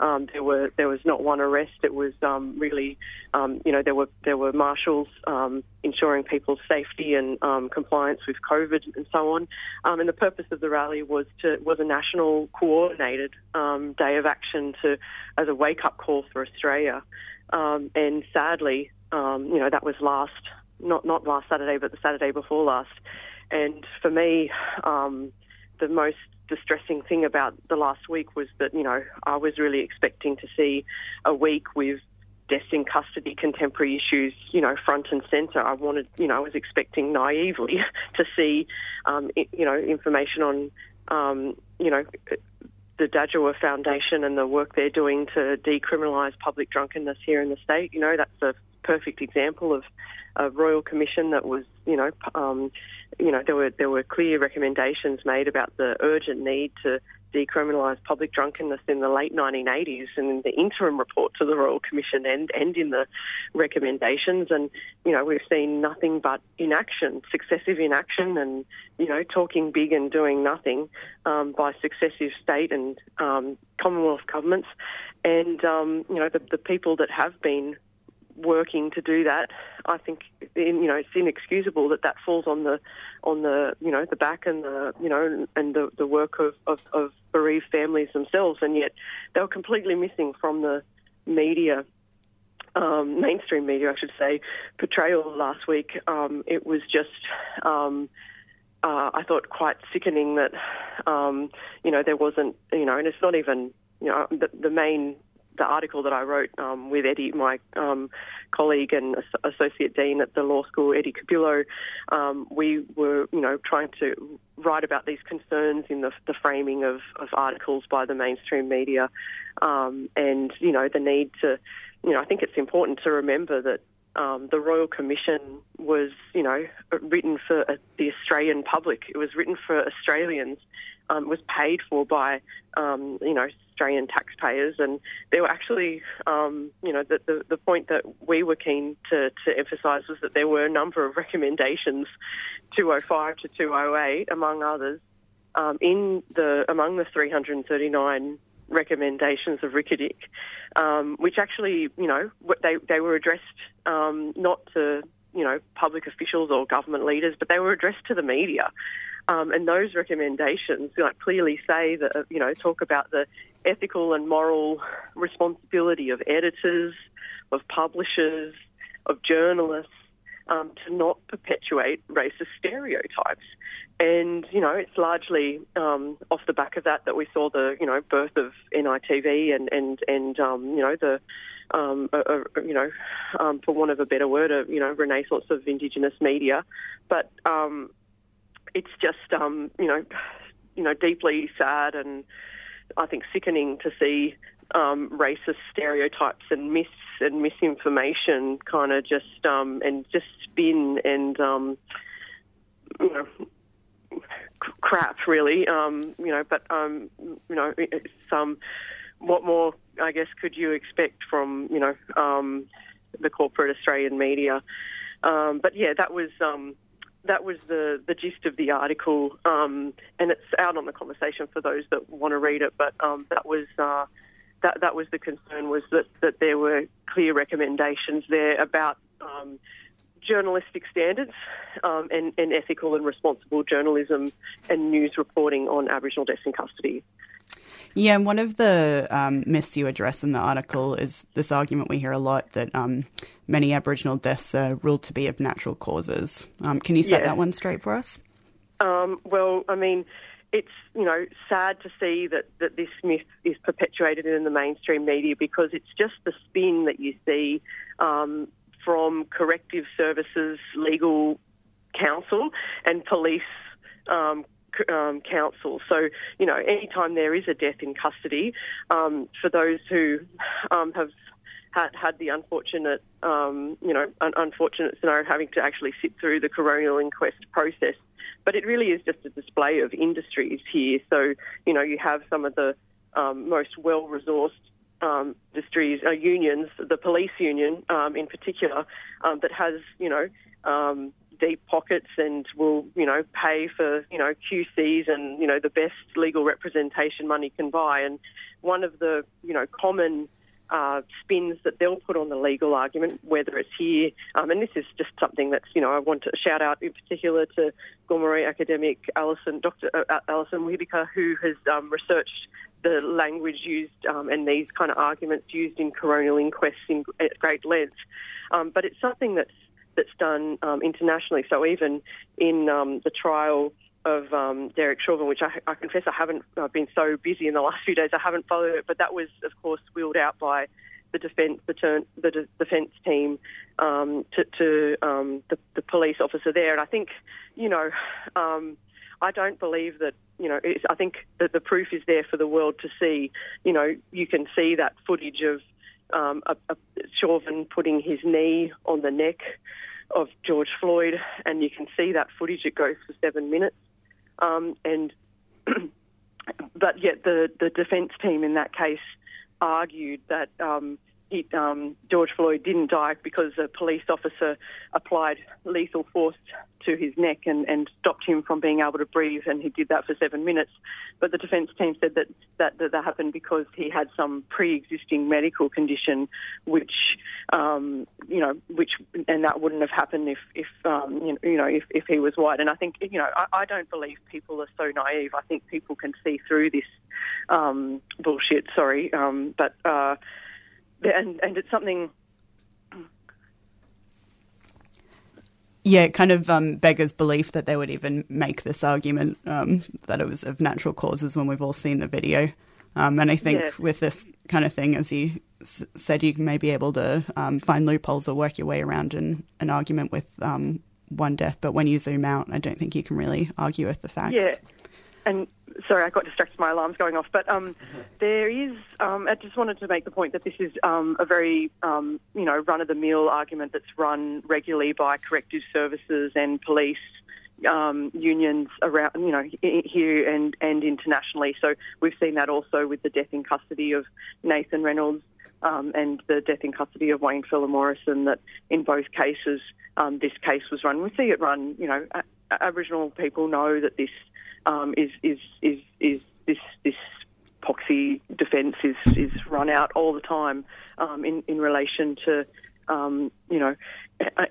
Um, there were there was not one arrest. It was um, really, um, you know, there were there were marshals um, ensuring people's safety and compliance with COVID and so on. and the purpose of the rally was to was a national coordinated day of action to as a wake up call for Australia. and sadly, you know, that was last not not last Saturday, but the Saturday before last. And for me, um, the most distressing thing about the last week was that, you know, I was really expecting to see a week with deaths in custody, contemporary issues, you know, front and centre. I wanted, you know, I was expecting naively to see, um, you know, information on, um, you know, the Dhadjowa Foundation and the work they're doing to decriminalise public drunkenness here in the state. You know, that's a perfect example of a royal commission that was, you know, um, you know, there were there were clear recommendations made about the urgent need to decriminalise public drunkenness in the late 1980s and in the interim report to the Royal Commission and, and in the recommendations. And, you know, we've seen nothing but inaction, successive inaction and, you know, talking big and doing nothing um, by successive state and um, Commonwealth governments. And, um, you know, the, the people that have been working to do that, I think you know it's inexcusable that that falls on the on the you know the back and the you know and the, the work of, of, of bereaved families themselves, and yet they were completely missing from the media. Um, mainstream media, I should say, portrayal last week. Um, it was just, um, uh, I thought, quite sickening that, um, you know, there wasn't, you know, and it's not even, you know, the, the main the article that I wrote um, with Eddie, my um, colleague and associate dean at the law school, Eddie Cubillo, um, we were, you know, trying to write about these concerns in the, the framing of, of articles by the mainstream media, um, and you know, the need to, you know, I think it's important to remember that um, the Royal Commission was, you know, written for uh, the Australian public. It was written for Australians. Um, was paid for by, um, you know, Australian taxpayers, and there were actually, um, you know, the, the the point that we were keen to to emphasise was that there were a number of recommendations, 205 to 208, among others, um, in the among the 339 recommendations of RCIADIC, um, which actually, you know, they they were addressed um, not to you know public officials or government leaders, but they were addressed to the media. Um, and those recommendations like, clearly say that, uh, you know, talk about the ethical and moral responsibility of editors, of publishers, of journalists, um, to not perpetuate racist stereotypes. And, you know, it's largely um, off the back of that that we saw the, you know, birth of NITV and, and, and um, you know, the, um, a, a, you know, um, for want of a better word, a, you know, renaissance of Indigenous media. But, um, it's just um, you know you know deeply sad and I think sickening to see um, racist stereotypes and myths and misinformation kind of just um, and just spin and um, you know crap really. Um, you know but um, you know it's um, what more I guess could you expect from you know um, the corporate Australian media? Um, but yeah that was um, that was the, the gist of the article, um, and it's out on the conversation for those that want to read it. But um, that was uh, that that was the concern was that, that there were clear recommendations there about um, journalistic standards um, and, and ethical and responsible journalism and news reporting on Aboriginal deaths in custody. Yeah, and one of the um, myths you address in the article is this argument we hear a lot that um, many Aboriginal deaths are ruled to be of natural causes. Um, can you set Yeah. that one straight for us? Um, well, I mean, it's you know sad to see that, that this myth is perpetuated in the mainstream media because it's just the spin that you see um, from corrective services, legal counsel, and police. Um, um. So, you know, anytime there is a death in custody, um, for those who um, have had, had the unfortunate, um, you know, un- unfortunate scenario of having to actually sit through the coronial inquest process. But it really is just a display of industries here. So, you know, you have some of the um, most well-resourced um, industries, uh, unions, the police union um, in particular, um, that has, you know, um, deep pockets and will, you know, pay for, you know, QCs and, you know, the best legal representation money can buy. And one of the, you know, common uh, spins that they'll put on the legal argument, whether it's here, um, and this is just something that's, you know, I want to shout out in particular to Gomeroi academic Alison, Dr. Uh, Alison Whittaker, who has um, researched the language used um, and these kind of arguments used in coronial inquests in, at great length. Um, but it's something that's that's done um, internationally. So even in um, the trial of um, Derek Chauvin, which I, I confess I haven't uh, been so busy in the last few days, I haven't followed it. But that was, of course, wheeled out by the defence, the, turn, the de- defence team um, to, to um, the, the police officer there. And I think, you know, um, I don't believe that. You know, I think that the proof is there for the world to see. You know, you can see that footage of um, a, a Chauvin putting his knee on the neck of George Floyd, and you can see that footage. It goes for seven minutes, um, and but yet the the defence team in that case argued that um, um, George Floyd didn't die because a police officer applied lethal force to his neck and, and stopped him from being able to breathe, and he did that for seven minutes. But the defence team said that that, that that happened because he had some pre-existing medical condition, which um, you know, which and that wouldn't have happened if if um, you know, you know if, if he was white. And I think you know I, I don't believe people are so naive. I think people can see through this um, bullshit. Sorry, um, but uh, and and it's something. Yeah, it kind of um, beggars belief that they would even make this argument um, that it was of natural causes when we've all seen the video. Um, and I think Yeah. with this kind of thing, as you s- said, you may be able to um, find loopholes or work your way around an, an argument with um, one death. But when you zoom out, I don't think you can really argue with the facts. Yeah, and sorry, I got distracted. My alarm's going off. But um, there is. Um, I just wanted to make the point that this is um, a very um, you know run of the mill argument that's run regularly by corrective services and police. Um, unions around, you know, here and, and internationally. So we've seen that also with the death in custody of Nathan Reynolds um, and the death in custody of Wayne Fella Morrison. That in both cases, um, this case was run. We see it run. You know, a- Aboriginal people know that this um, is is is is this this poxy defence is is run out all the time um, in in relation to um, you know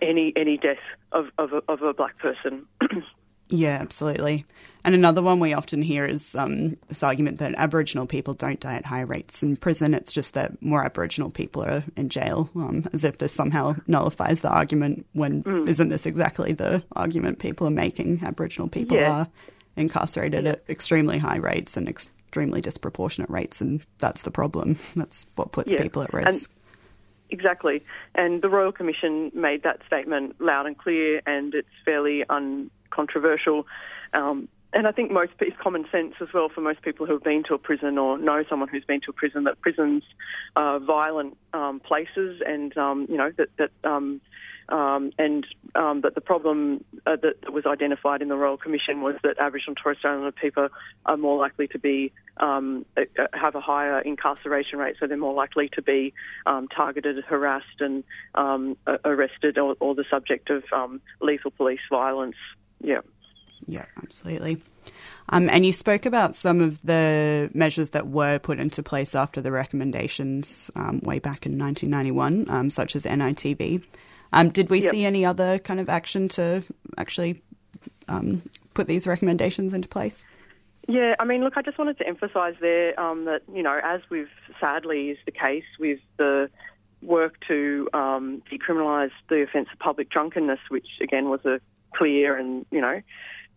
any any death of of a, of a black person. Yeah, absolutely. And another one we often hear is um, this argument that Aboriginal people don't die at high rates in prison. It's just that more Aboriginal people are in jail, um, as if this somehow nullifies the argument. When Mm. not this exactly the argument people are making? Aboriginal people Yeah. are incarcerated at extremely high rates and extremely disproportionate rates, and that's the problem. That's what puts Yeah. people at And- risk. Exactly. And the Royal Commission made that statement loud and clear, and it's fairly uncontroversial. Um, and I think most it's common sense as well for most people who have been to a prison or know someone who's been to a prison that prisons are violent um, places, and um, you know that that um, and um, that the problem uh, that, that was identified in the Royal Commission was that Aboriginal and Torres Strait Islander people are more likely to be um, uh, uh, have a higher incarceration rate, so they're more likely to be um, targeted, harassed, and um, arrested, or, or the subject of um, lethal police violence. Yeah. Yeah, absolutely. Um, and you spoke about some of the measures that were put into place after the recommendations um, way back in 1991, um, such as NITV. Um, did we Yep. see any other kind of action to actually um, put these recommendations into place? Yeah, I mean, look, I just wanted to emphasise there um, that, you know, as with sadly is the case with the work to um, decriminalise the offence of public drunkenness, which again was a clear and, you know,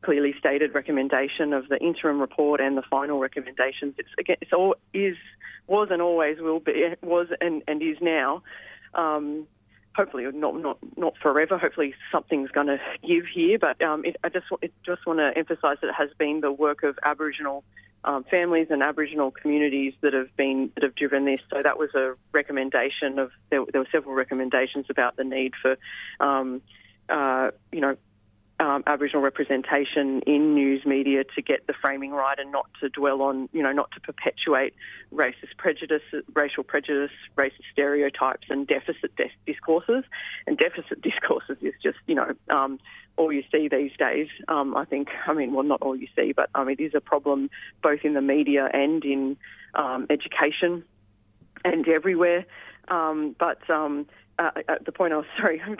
clearly stated recommendation of the interim report and the final recommendations. It's again, it's all is was and always will be was and, and is now. Um, hopefully not not not forever. Hopefully something's going to give here. But um, it, I just it, just want to emphasise that it has been the work of Aboriginal um, families and Aboriginal communities that have been that have driven this. So that was a recommendation of there, there were several recommendations about the need for um, uh, you know um, Aboriginal representation in news media to get the framing right and not to dwell on, you know, not to perpetuate racist prejudice, racial prejudice, racist stereotypes and deficit dis- discourses. And deficit discourses is just, you know, um, all you see these days. Um, I think, I mean, well, not all you see, but um, it is a problem both in the media and in um, education and everywhere. Um, but um, uh, uh, the point I was sorry, I'm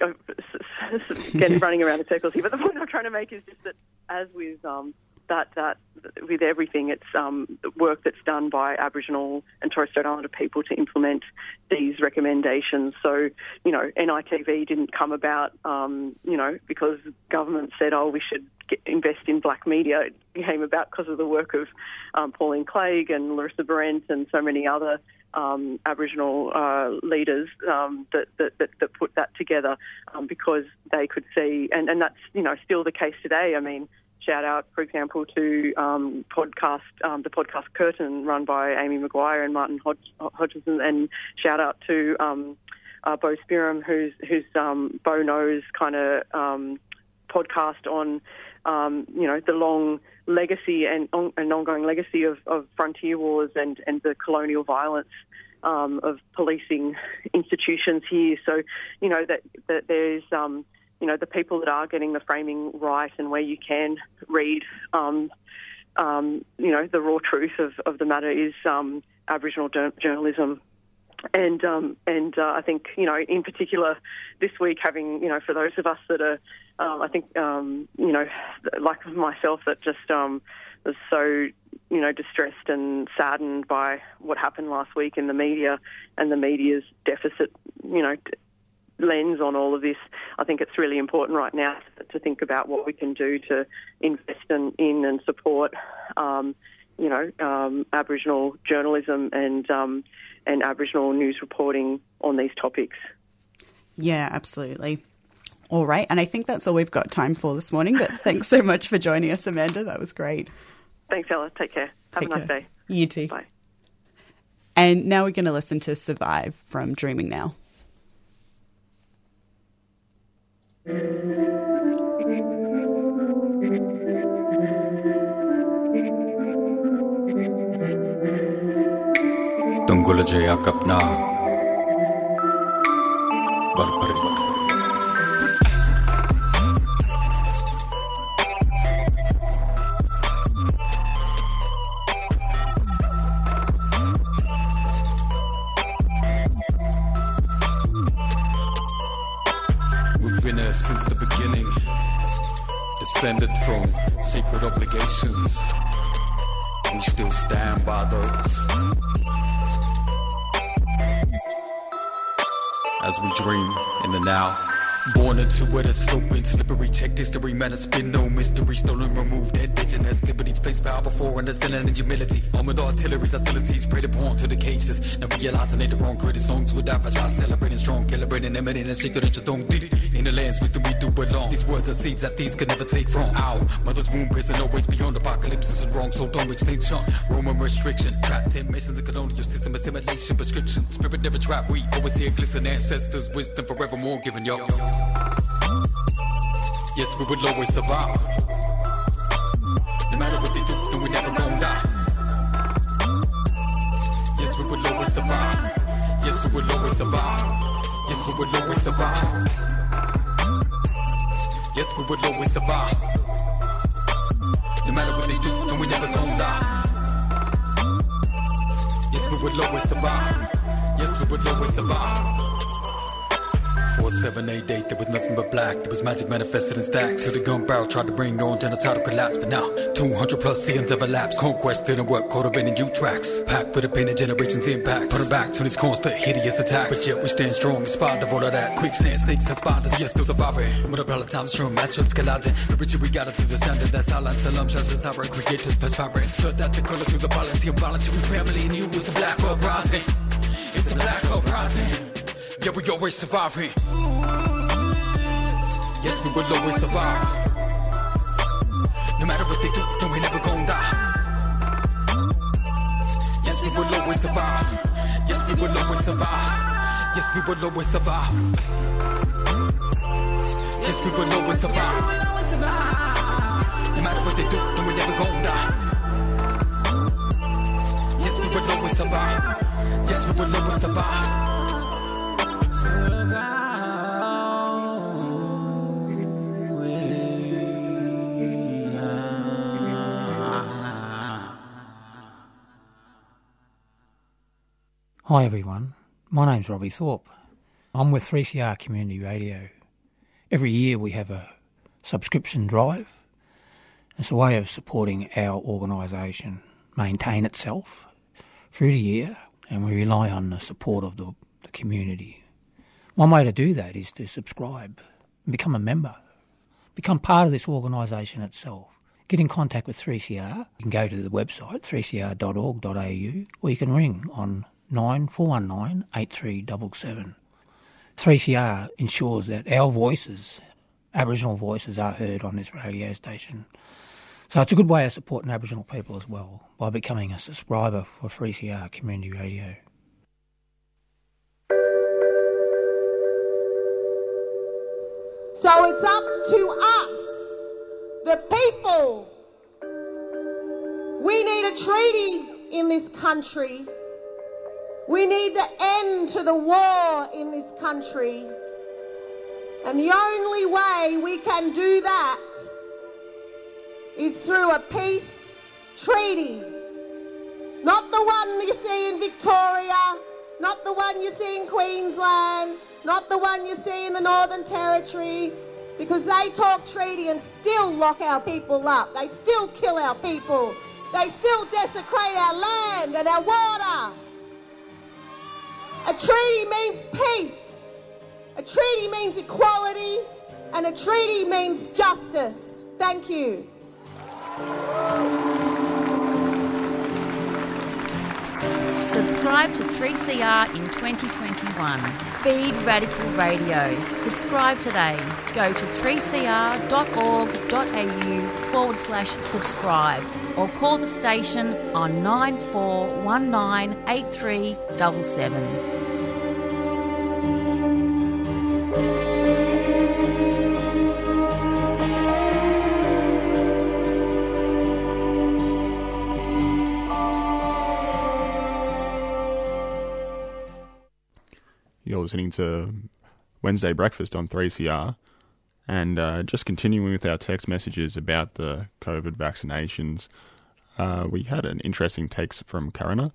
again running around in circles here. But the point I'm trying to make is just that, as with um, that that with everything, it's um, work that's done by Aboriginal and Torres Strait Islander people to implement these recommendations. So, you know, NITV didn't come about, um, you know, because government said, oh, we should get, invest in black media. It came about because of the work of um, Pauline Clegg and Larissa Behrendt and so many other um, Aboriginal uh, leaders um, that, that, that, that put that together um, because they could see, and, and that's you know still the case today. I mean, shout out, for example, to um, podcast um, the podcast Curtain run by Amy McQuire and Martin Hodg- Hodgson, and shout out to um, uh, Boe Spearim, who's who's um, Bo knows kind of um, podcast on um, you know the long legacy and an ongoing legacy of, of frontier wars and, and the colonial violence um, of policing institutions here. So you know that that there's um, you know the people that are getting the framing right and where you can read um, um, you know the raw truth of, of the matter is um, Aboriginal jour- journalism and um, and uh, I think you know in particular this week having you know for those of us that are um, I think um, you know like myself that just um, was so you know distressed and saddened by what happened last week in the media and the media's deficit you know lens on all of this. I think it's really important right now to think about what we can do to invest in, in and support um, you know, um, Aboriginal journalism and um, and Aboriginal news reporting on these topics. Yeah, absolutely. All right, and I think that's all we've got time for this morning. But thanks so much for joining us, Amanda. That was great. Thanks, Ella. Take care. Have Take a nice care. day. You too. Bye. And now we're going to listen to "Survive" from Dreaming Now. Tunggul aja akap na Descended from sacred obligations We still stand by those as we dream in the now. Born into where the sloping, slippery, checked history, man, it's been no mystery, stolen, removed, indigenous liberties, placed power before understanding and humility. Armored artillery's hostilities, preyed upon to the cases. Now realizing they the wrong credit songs with that, why celebrating strong, calibrating, eminent, and secret, and don't did it. In the lands, wisdom we do belong. These words are seeds that these can never take from. Ow, mother's womb, prison, always beyond apocalypse is wrong, so don't extinction. Roman restriction, trapped in missions, the colonial system, assimilation, prescription. Spirit never trap, we always hear glisten, ancestors, wisdom forevermore given, yo. Yes, we will always survive. No matter what they do, no, we never gon' die. Yes, we will always survive. Yes, we will always survive. Yes, we will always survive. Yes, we will always survive. No matter what they do, no, we never gon' die. Yes, we will always survive. Yes, we will always survive. 4788, there was nothing but black. There was magic manifested in stacks. Till the gun barrel tried to bring on genocidal collapse. But now, 200 plus seasons have elapsed. Conquest didn't work, cultivating new tracks. Packed with a painted generation's impact. Put it back to this constant hideous attack. But yet we stand strong in spite of all of that. Quicksand snakes and spiders, yet still surviving. With a pallet times from masters colliding. Spiritual, we got it through the sound of that silence. Alarm shots as our creators perspiring. Flood out the color through the balance. Your balance, your family, and you was a black uprising. It's a black uprising. Yeah, we always surviving. Yes, we will always survive. No matter what they do, no, we never gon' die. Yes, we will always survive. Yes, we will always survive. Yes, we will always survive. Yes, we will always survive. No matter what they do, no, we never gon' die. Yes, we will always survive. Yes, we will always survive. Hi everyone, my name's Robbie Thorpe. I'm with 3CR Community Radio. Every year we have a subscription drive. It's a way of supporting our organisation maintain itself through the year and we rely on the support of the, the community. One way to do that is to subscribe become a member, become part of this organisation itself. Get in contact with 3CR. You can go to the website 3cr.org.au or you can ring on 9419 8377. 3CR ensures that our voices, Aboriginal voices, are heard on this radio station. So it's a good way of supporting Aboriginal people as well by becoming a subscriber for 3CR Community Radio. So it's up to us, the people. We need a treaty in this country. We need the end to the war in this country. And the only way we can do that is through a peace treaty. Not the one you see in Victoria, not the one you see in Queensland, not the one you see in the Northern Territory, because they talk treaty and still lock our people up. They still kill our people. They still desecrate our land and our water. A treaty means peace. A treaty means equality. And a treaty means justice. Thank you. Subscribe to 3CR in 2021. Feed Radical Radio. Subscribe today. Go to 3cr.org.au forward slash subscribe or call the station on 94198377. Listening to Wednesday Breakfast on 3CR. And uh, just continuing with our text messages about the COVID vaccinations, uh, we had an interesting text from Karina.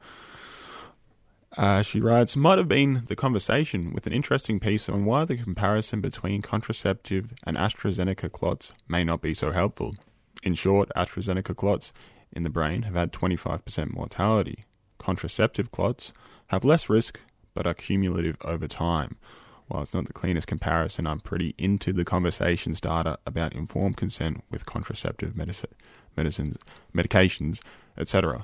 Uh, she writes, might have been the conversation with an interesting piece on why the comparison between contraceptive and AstraZeneca clots may not be so helpful. In short, AstraZeneca clots in the brain have had 25% mortality. Contraceptive clots have less risk but are cumulative over time. While it's not the cleanest comparison, I'm pretty into the conversations data about informed consent with contraceptive medici- medicines, medications, etc.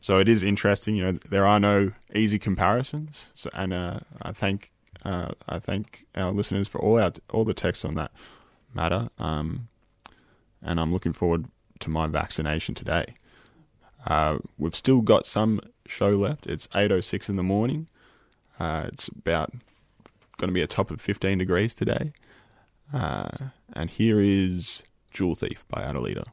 So it is interesting. You know, there are no easy comparisons, so, and uh, I thank uh, I thank our listeners for all our all the texts on that matter. Um, and I'm looking forward to my vaccination today. Uh, we've still got some show left. It's 8:06 in the morning. Uh, it's about going to be a top of 15 degrees today. Uh, and here is Jewel Thief by Adelita.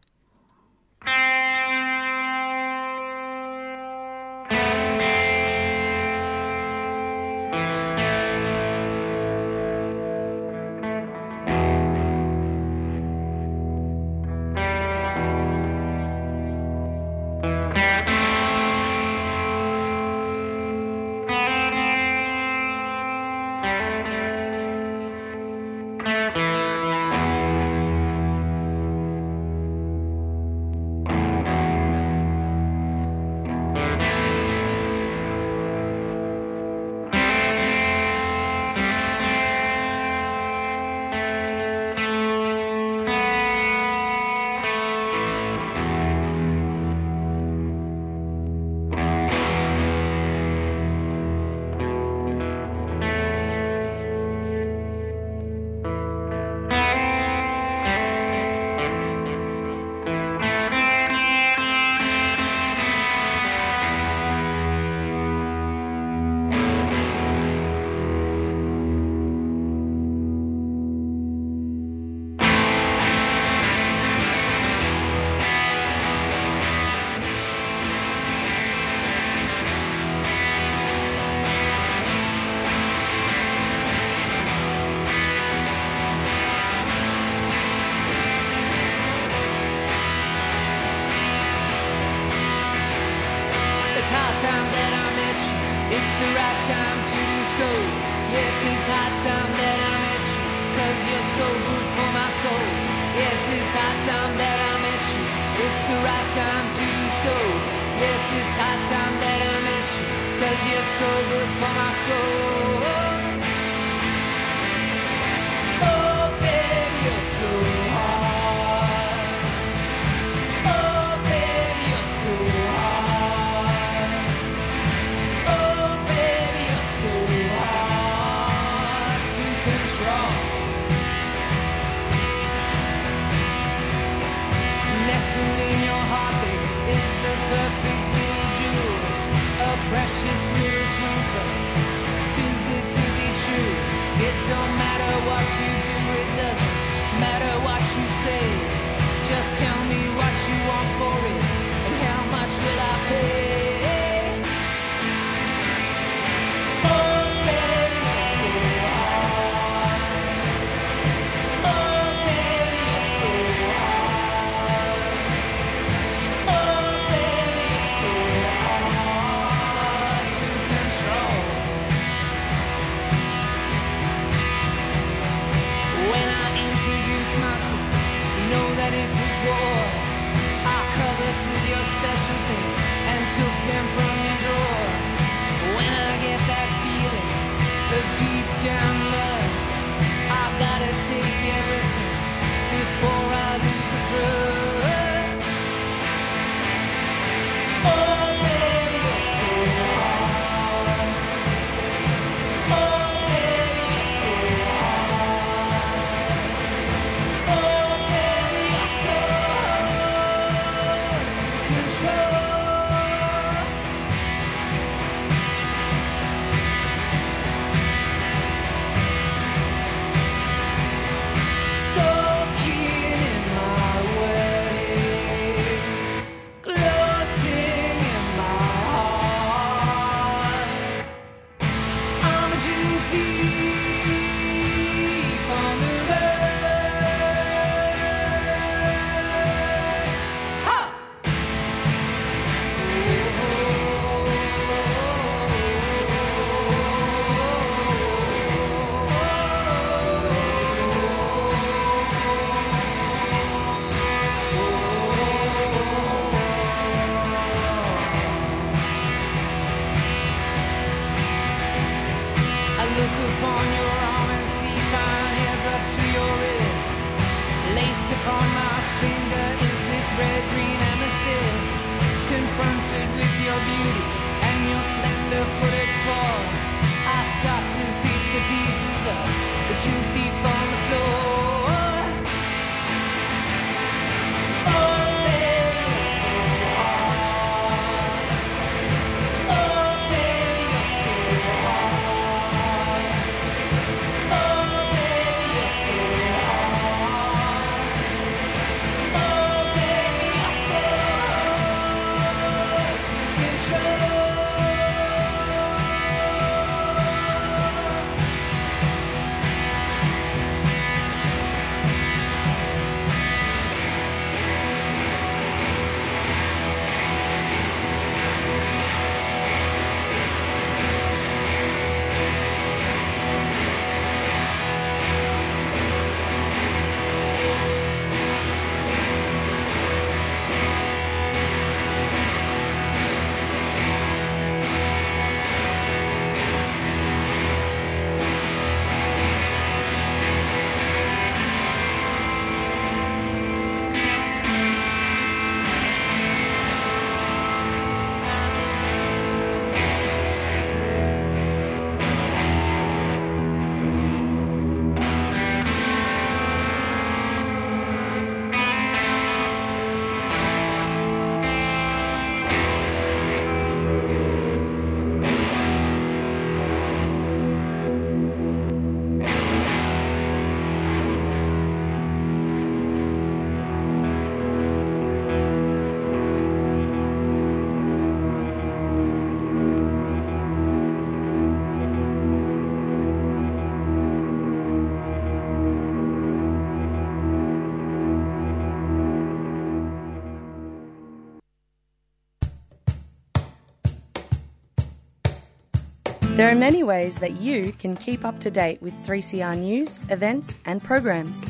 There are many ways that you can keep up to date with 3CR news, events, and programs.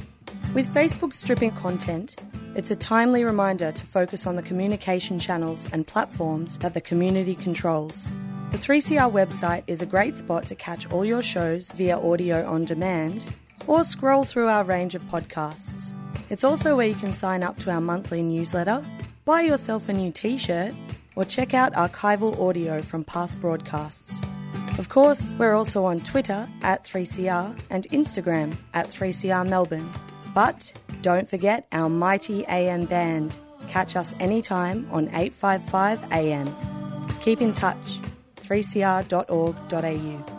With Facebook stripping content, it's a timely reminder to focus on the communication channels and platforms that the community controls. The 3CR website is a great spot to catch all your shows via audio on demand or scroll through our range of podcasts. It's also where you can sign up to our monthly newsletter, buy yourself a new t shirt, or check out archival audio from past broadcasts. Of course, we're also on Twitter at 3CR and Instagram at 3CR Melbourne. But don't forget our mighty AM band. Catch us anytime on 855 AM. Keep in touch. 3cr.org.au.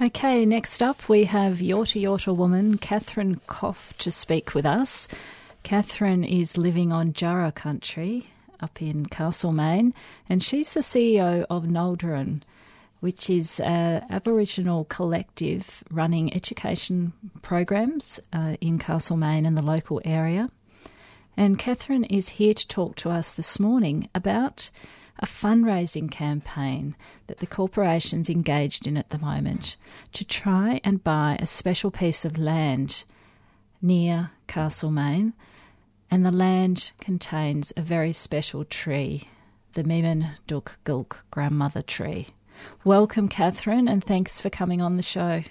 Okay, next up we have Yorta Yorta woman Catherine Coff to speak with us. Catherine is living on Jaara country up in Castlemaine, and she's the CEO of Nalderun, which is an Aboriginal collective running education programs uh, in Castlemaine and the local area. And Catherine is here to talk to us this morning about a fundraising campaign that the corporation's engaged in at the moment to try and buy a special piece of land near Castlemaine. And the land contains a very special tree, the Miman Duk Gulk grandmother tree. Welcome, Catherine, and thanks for coming on the show.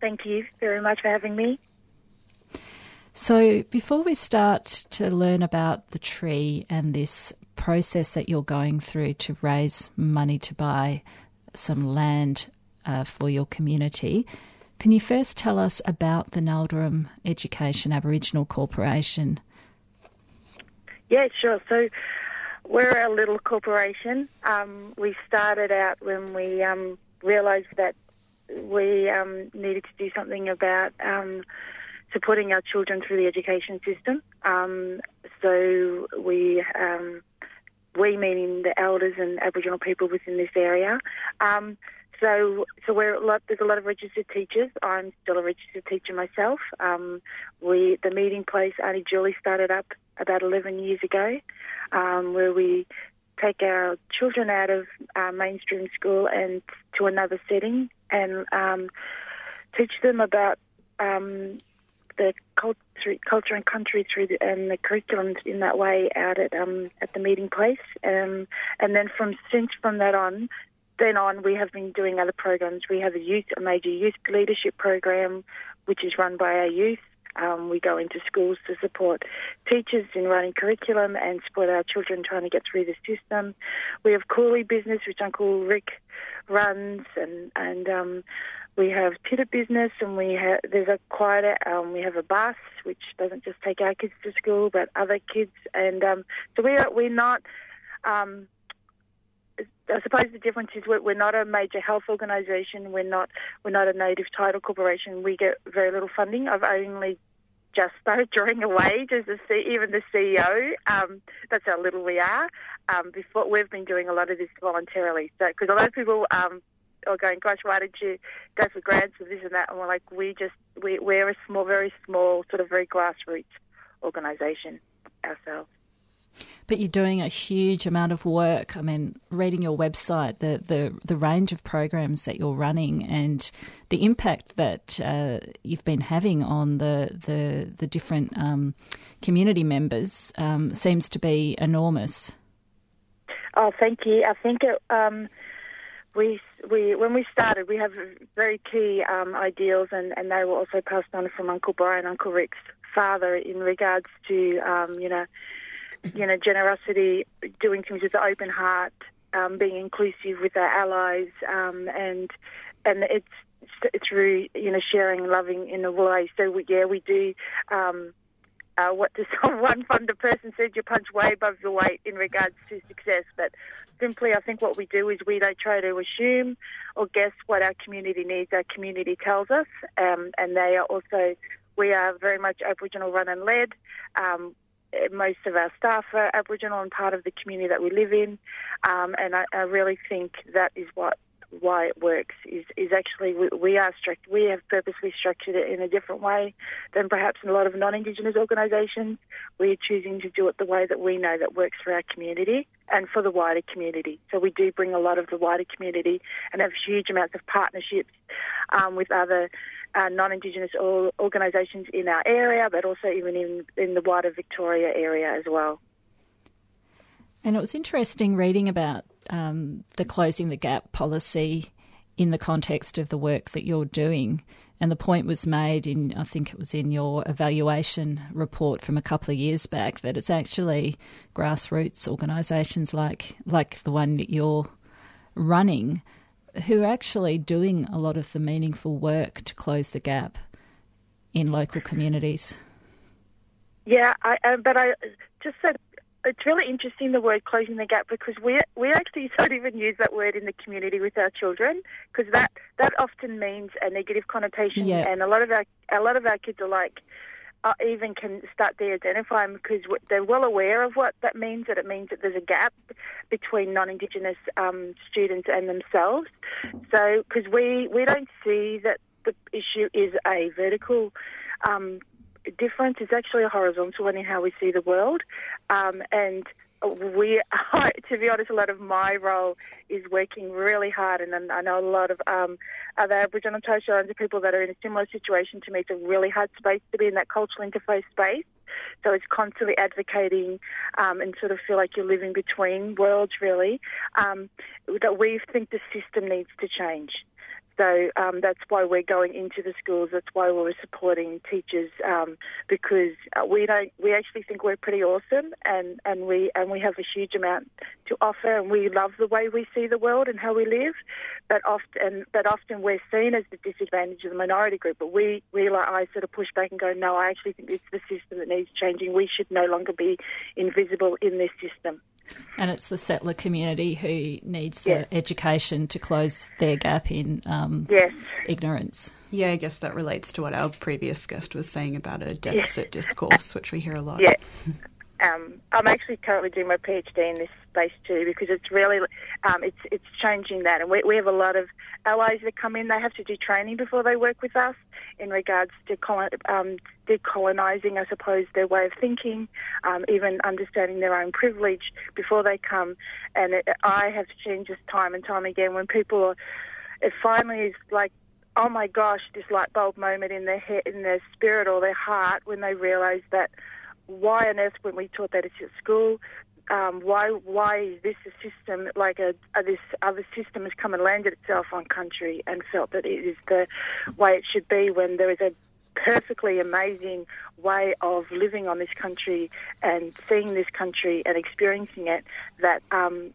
Thank you very much for having me. So, before we start to learn about the tree and this process that you're going through to raise money to buy some land uh, for your community, can you first tell us about the Nalderun Education Aboriginal Corporation? Yeah, sure. So we're a little corporation. Um, we started out when we um, realised that we um, needed to do something about um, supporting our children through the education system. Um, so we, um, we meaning the elders and Aboriginal people within this area. Um, so, so we're a lot, there's a lot of registered teachers. I'm still a registered teacher myself. Um, we, the meeting place, Auntie Julie started up about 11 years ago, um, where we take our children out of uh, mainstream school and to another setting and um, teach them about um, the culture, culture and country through the, and the curriculum in that way out at um, at the meeting place. Um, and then from since from that on, then on we have been doing other programs. We have a youth, a major youth leadership program, which is run by our youth. Um, we go into schools to support teachers in running curriculum and support our children trying to get through the system. We have Cooley Business, which Uncle Rick runs, and and um, we have Pitta Business, and we have there's a quieter. Um, we have a bus which doesn't just take our kids to school, but other kids, and um, so we are we're not. Um, I suppose the difference is we're, not a major health organisation. We're not we're not a native title corporation. We get very little funding. I've only just started drawing a wage as the even the CEO. Um, that's how little we are. Um, before we've been doing a lot of this voluntarily. So because a lot of people um, are going, gosh, why did you go for grants or this and that? And we're like, we just we, we're a small, very small, sort of very grassroots organisation ourselves. But you're doing a huge amount of work. I mean, reading your website, the the, the range of programs that you're running, and the impact that uh, you've been having on the the the different um, community members um, seems to be enormous. Oh, thank you. I think it, um, we we when we started, we have very key um, ideals, and, and they were also passed on from Uncle Brian, Uncle Rick's father, in regards to um, you know you know, generosity, doing things with an open heart, um, being inclusive with our allies, um, and and it's through you know sharing loving in a way. So we, yeah, we do. Um, uh, what does one funder person said? You punch way above your weight in regards to success. But simply, I think what we do is we don't try to assume or guess what our community needs. Our community tells us, um, and they are also. We are very much Aboriginal run and led. Um, most of our staff are Aboriginal and part of the community that we live in, um, and I, I, really think that is what why it works is is actually we, we are we have purposely structured it in a different way than perhaps a lot of non-Indigenous organisations. We're choosing to do it the way that we know that works for our community and for the wider community. So we do bring a lot of the wider community and have huge amounts of partnerships um, with other uh, non-Indigenous organisations in our area, but also even in, in the wider Victoria area as well. And it was interesting reading about um, the closing the gap policy in the context of the work that you're doing. And the point was made in, I think it was in your evaluation report from a couple of years back, that it's actually grassroots organisations like like the one that you're running who are actually doing a lot of the meaningful work to close the gap in local communities. Yeah, I, uh, but I just said it's really interesting the word closing the gap because we we actually don't even use that word in the community with our children because that that often means a negative connotation Yeah. and a lot of our a lot of our kids are like uh, even can start de-identifying because they're well aware of what that means that it means that there's a gap between non-indigenous um, students and themselves so because we we don't see that the issue is a vertical um, difference is actually a horizontal one in how we see the world um, and we, to be honest, a lot of my role is working really hard, and I know a lot of um, other Aboriginal and Torres Strait Islander people that are in a similar situation to me. It's a really hard space to be in that cultural interface space. So it's constantly advocating um, and sort of feel like you're living between worlds, really. Um, that we think the system needs to change. So um, that's why we're going into the schools. That's why we're supporting teachers um, because uh, we don't. We actually think we're pretty awesome, and, and we and we have a huge amount to offer, and we love the way we see the world and how we live. But often, but often we're seen as the disadvantage of the minority group. But we, we like I sort of push back and go, no, I actually think it's the system that needs changing. We should no longer be invisible in this system. And it's the settler community who needs the Yes. education to close their gap in um, Yes. ignorance. Yeah, I guess that relates to what our previous guest was saying about a deficit discourse, which we hear a lot. Yeah. Um, I'm actually currently doing my PhD in this space too because it's really um, it's it's changing that, and we, we have a lot of allies that come in. They have to do training before they work with us in regards to colon, um, decolonizing, I suppose, their way of thinking, um, even understanding their own privilege before they come. And it, I have seen just time and time again when people are, it finally is like oh my gosh, this light bulb moment in their head, in their spirit or their heart when they realise that why on earth when we taught that at school, um, why why is this a system like a, a this other system has come and landed itself on country and felt that it is the way it should be when there is a perfectly amazing way of living on this country and seeing this country and experiencing it that um,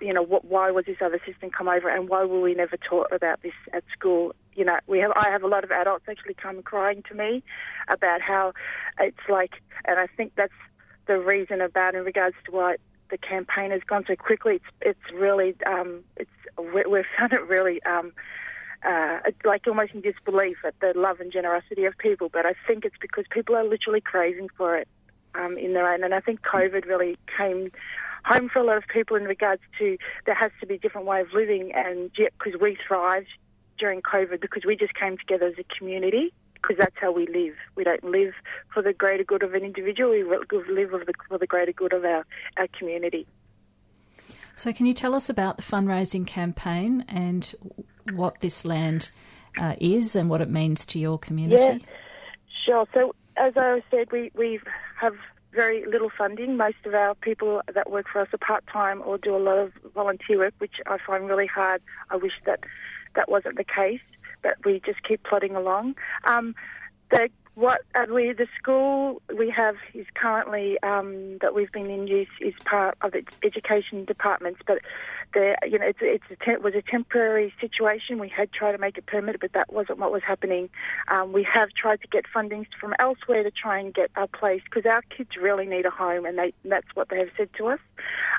you know, what, why was this other system come over, and why were we never taught about this at school? You know, we have I have a lot of adults actually come crying to me about how it's like, and I think that's the reason about in regards to why the campaign has gone so quickly. It's it's really um, it's we- we've found it really. Um, uh, like almost in disbelief at the love and generosity of people, but I think it's because people are literally craving for it um, in their own. And I think COVID really came home for a lot of people in regards to there has to be a different way of living, and yet, because we thrived during COVID because we just came together as a community because that's how we live. We don't live for the greater good of an individual. We live for the, for the greater good of our, our community. So, can you tell us about the fundraising campaign and what this land uh, is and what it means to your community? Yeah, sure. So, as I said, we we have very little funding. Most of our people that work for us are part time or do a lot of volunteer work, which I find really hard. I wish that that wasn't the case, but we just keep plodding along. Um, the what uh, we the school we have is currently um, that we've been in use is part of the education departments, but the you know it's it's a te- was a temporary situation. We had tried to make it permanent, but that wasn't what was happening. Um, we have tried to get fundings from elsewhere to try and get our place because our kids really need a home, and they that's what they have said to us.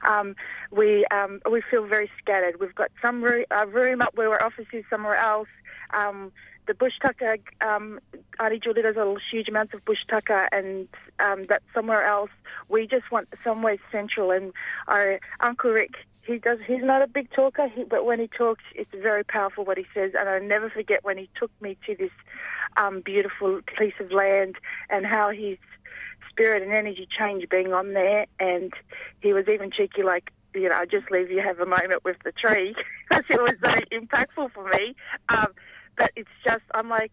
Um, we um, we feel very scattered. We've got some a room up where our office is somewhere else. Um, the bush tucker, um, Auntie Julie does a huge amounts of bush tucker, and um, that's somewhere else. We just want somewhere central. And our Uncle Rick, he does. He's not a big talker, he, but when he talks, it's very powerful what he says. And I never forget when he took me to this um, beautiful piece of land and how his spirit and energy changed being on there. And he was even cheeky, like you know, I just leave you have a moment with the tree because it was so impactful for me. Um, but it's just, I'm like,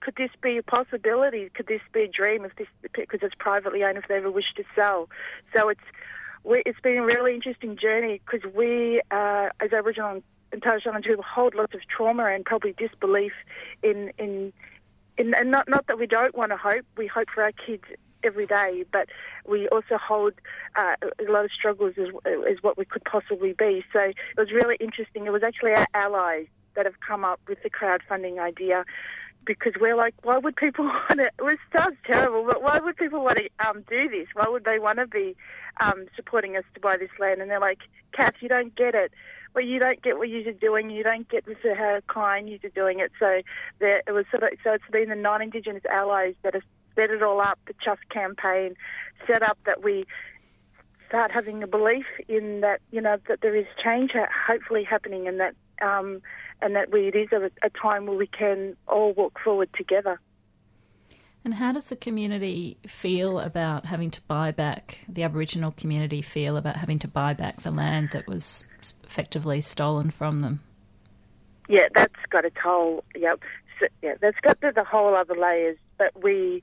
could this be a possibility? Could this be a dream if this because it's privately owned if they ever wish to sell? So it's we, it's been a really interesting journey because we, uh, as Aboriginal and Torres Strait Islander people, hold lots of trauma and probably disbelief in in in and not not that we don't want to hope. We hope for our kids every day, but we also hold uh, a lot of struggles as, as what we could possibly be. So it was really interesting. It was actually our allies that have come up with the crowdfunding idea because we're like, why would people want to? It sounds terrible, but why would people want to um, do this? Why would they want to be um, supporting us to buy this land? And they're like, Kath, you don't get it. Well, you don't get what you're doing. You don't get how kind you're doing it. So there, it was sort of. So it's been the non-Indigenous allies that have set it all up. The Trust campaign set up that we start having a belief in that you know that there is change hopefully happening and that um, and that we, it is a, a time where we can all walk forward together. And how does the community feel about having to buy back, the Aboriginal community feel about having to buy back the land that was effectively stolen from them? Yeah, that's got a toll. Yep. So, yeah, that's got the, the whole other layers. But we,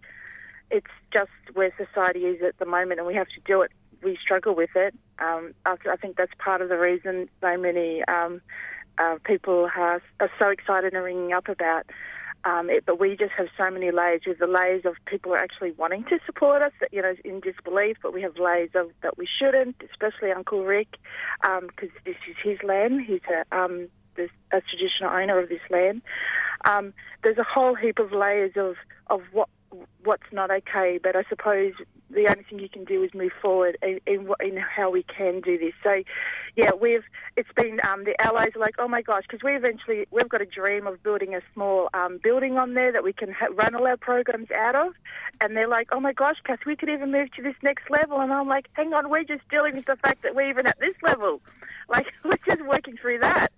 it's just where society is at the moment, and we have to do it. We struggle with it. Um, I, I think that's part of the reason so many um, uh, people are, are so excited and ringing up about um, it, but we just have so many layers. With the layers of people are actually wanting to support us, you know, in disbelief, but we have layers of that we shouldn't, especially Uncle Rick, because um, this is his land. He's a, um, a traditional owner of this land. Um, there's a whole heap of layers of of what what's not okay. But I suppose the only thing you can do is move forward in, in, in how we can do this. So, yeah, we've it's been um, the allies are like, oh my gosh, because we eventually we've got a dream of building a small um, building on there that we can ha- run all our programs out of, and they're like, oh my gosh, Cass, we could even move to this next level, and I'm like, hang on, we're just dealing with the fact that we're even at this level, like we're just working through that.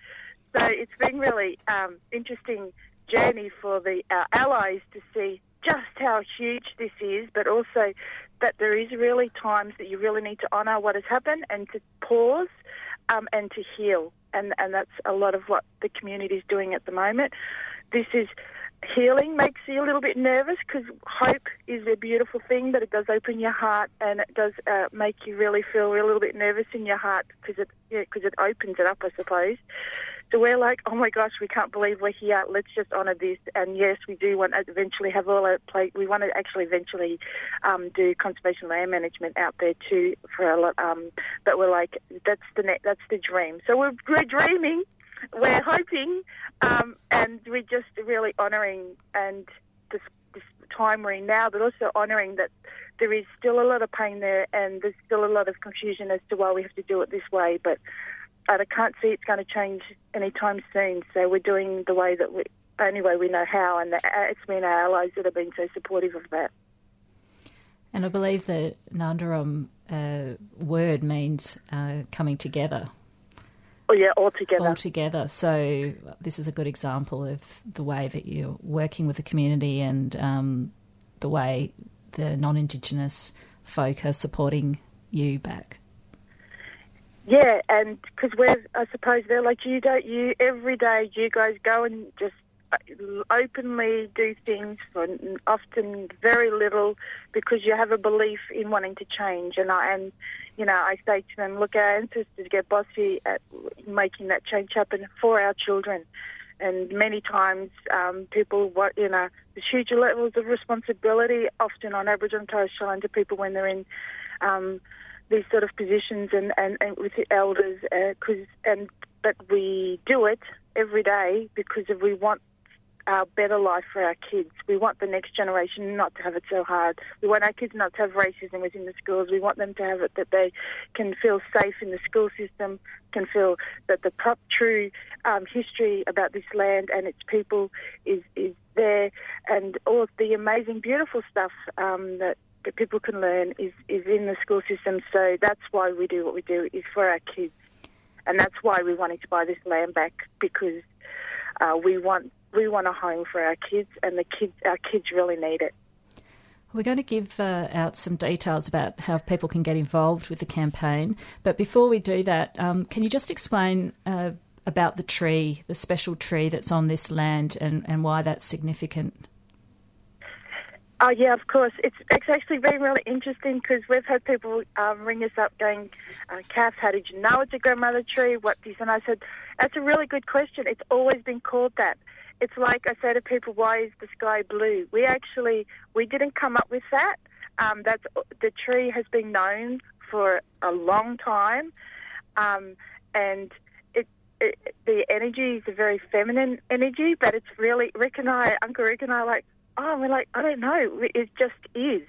So it's been really um, interesting journey for the our allies to see just how huge this is, but also that there is really times that you really need to honour what has happened and to pause um, and to heal, and and that's a lot of what the community is doing at the moment. This is healing makes you a little bit nervous because hope is a beautiful thing, but it does open your heart and it does uh, make you really feel a little bit nervous in your heart because it yeah, 'cause it opens it up, I suppose. So we're like, oh my gosh, we can't believe we're here. Let's just honour this. And yes, we do want to eventually have all our play. We want to actually eventually um, do conservation land management out there too for a lot. Um, but we're like, that's the net, that's the dream. So we're, we're dreaming, we're hoping, um, and we're just really honouring and this, this time we're in now, but also honouring that there is still a lot of pain there and there's still a lot of confusion as to why we have to do it this way. But I can't see it's going to change anytime soon. So we're doing the way that we, only way we know how, and it's been our allies that have been so supportive of that. And I believe the Nalderun uh, word means uh, coming together. Oh yeah, all together. All together. So this is a good example of the way that you're working with the community and um, the way the non-Indigenous folk are supporting you back. Yeah, and because we're, I suppose they're like you don't you every day you guys go and just openly do things for often very little because you have a belief in wanting to change. And I and you know I say to them look our ancestors get bossy at making that change happen for our children. And many times um, people what you know there's huge levels of responsibility often on Aboriginal and Torres Strait Islander people when they're in um, these sort of positions and, and, and with the elders uh 'cause and but we do it every day because if we want our better life for our kids. We want the next generation not to have it so hard. We want our kids not to have racism within the schools. We want them to have it that they can feel safe in the school system, can feel that the prop true um, history about this land and its people is is there, and all the amazing, beautiful stuff um, that that people can learn is, is in the school system. So that's why we do what we do, is for our kids. And that's why we wanted to buy this land back because uh, we want we want a home for our kids, and the kids our kids really need it. We're going to give uh, out some details about how people can get involved with the campaign. But before we do that, um, can you just explain uh, about the tree, the special tree that's on this land, and, and why that's significant? Oh yeah, of course. It's it's actually been really interesting because we've had people um, ring us up going, uh, "Kath, how did you know it's a grandmother tree? What this?" And I said, "That's a really good question. It's always been called that. It's like I say to people, why is the sky blue? We actually we didn't come up with that. Um, that's the tree has been known for a long time, um, and it, it the energy is a very feminine energy, but it's really Rick and I, Uncle Rick and I, like oh, we're like, I don't know, it just is.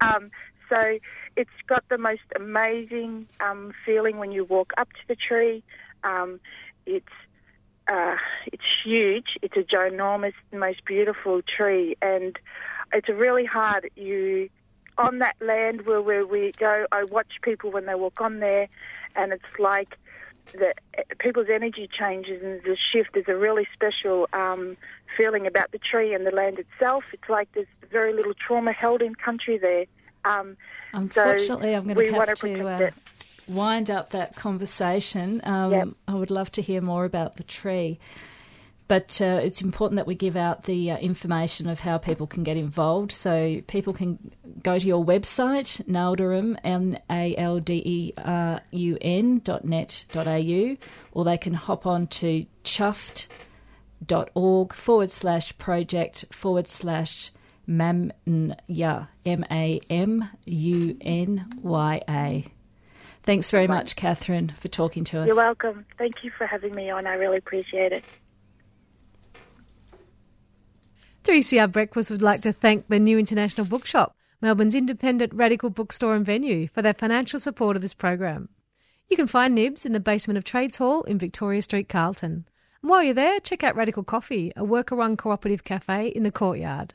Um, so it's got the most amazing um, feeling when you walk up to the tree. Um, it's uh, it's huge. It's a ginormous, most beautiful tree, and it's really hard. You on that land where, where we go. I watch people when they walk on there, and it's like the people's energy changes and the shift. There's a really special um, feeling about the tree and the land itself. It's like there's very little trauma held in country there. Um, Unfortunately, so I'm going we to want have to uh, it. Wind up that conversation. Um, Yep. I would love to hear more about the tree. But uh, it's important that we give out the uh, information of how people can get involved. So people can go to your website, nalderun, N-A-L-D-E-R-U-N dot net dot au, or they can hop on to chuffed.org forward slash project forward slash mamunya, M-A-M-U-N-Y-A. Thanks very much, Catherine, for talking to us. You're welcome. Thank you for having me on. I really appreciate it. 3CR Breakfast would like to thank the New International Bookshop, Melbourne's independent radical bookstore and venue, for their financial support of this program. You can find Nibs in the basement of Trades Hall in Victoria Street, Carlton. And while you're there, check out Radical Coffee, a worker run cooperative cafe in the courtyard.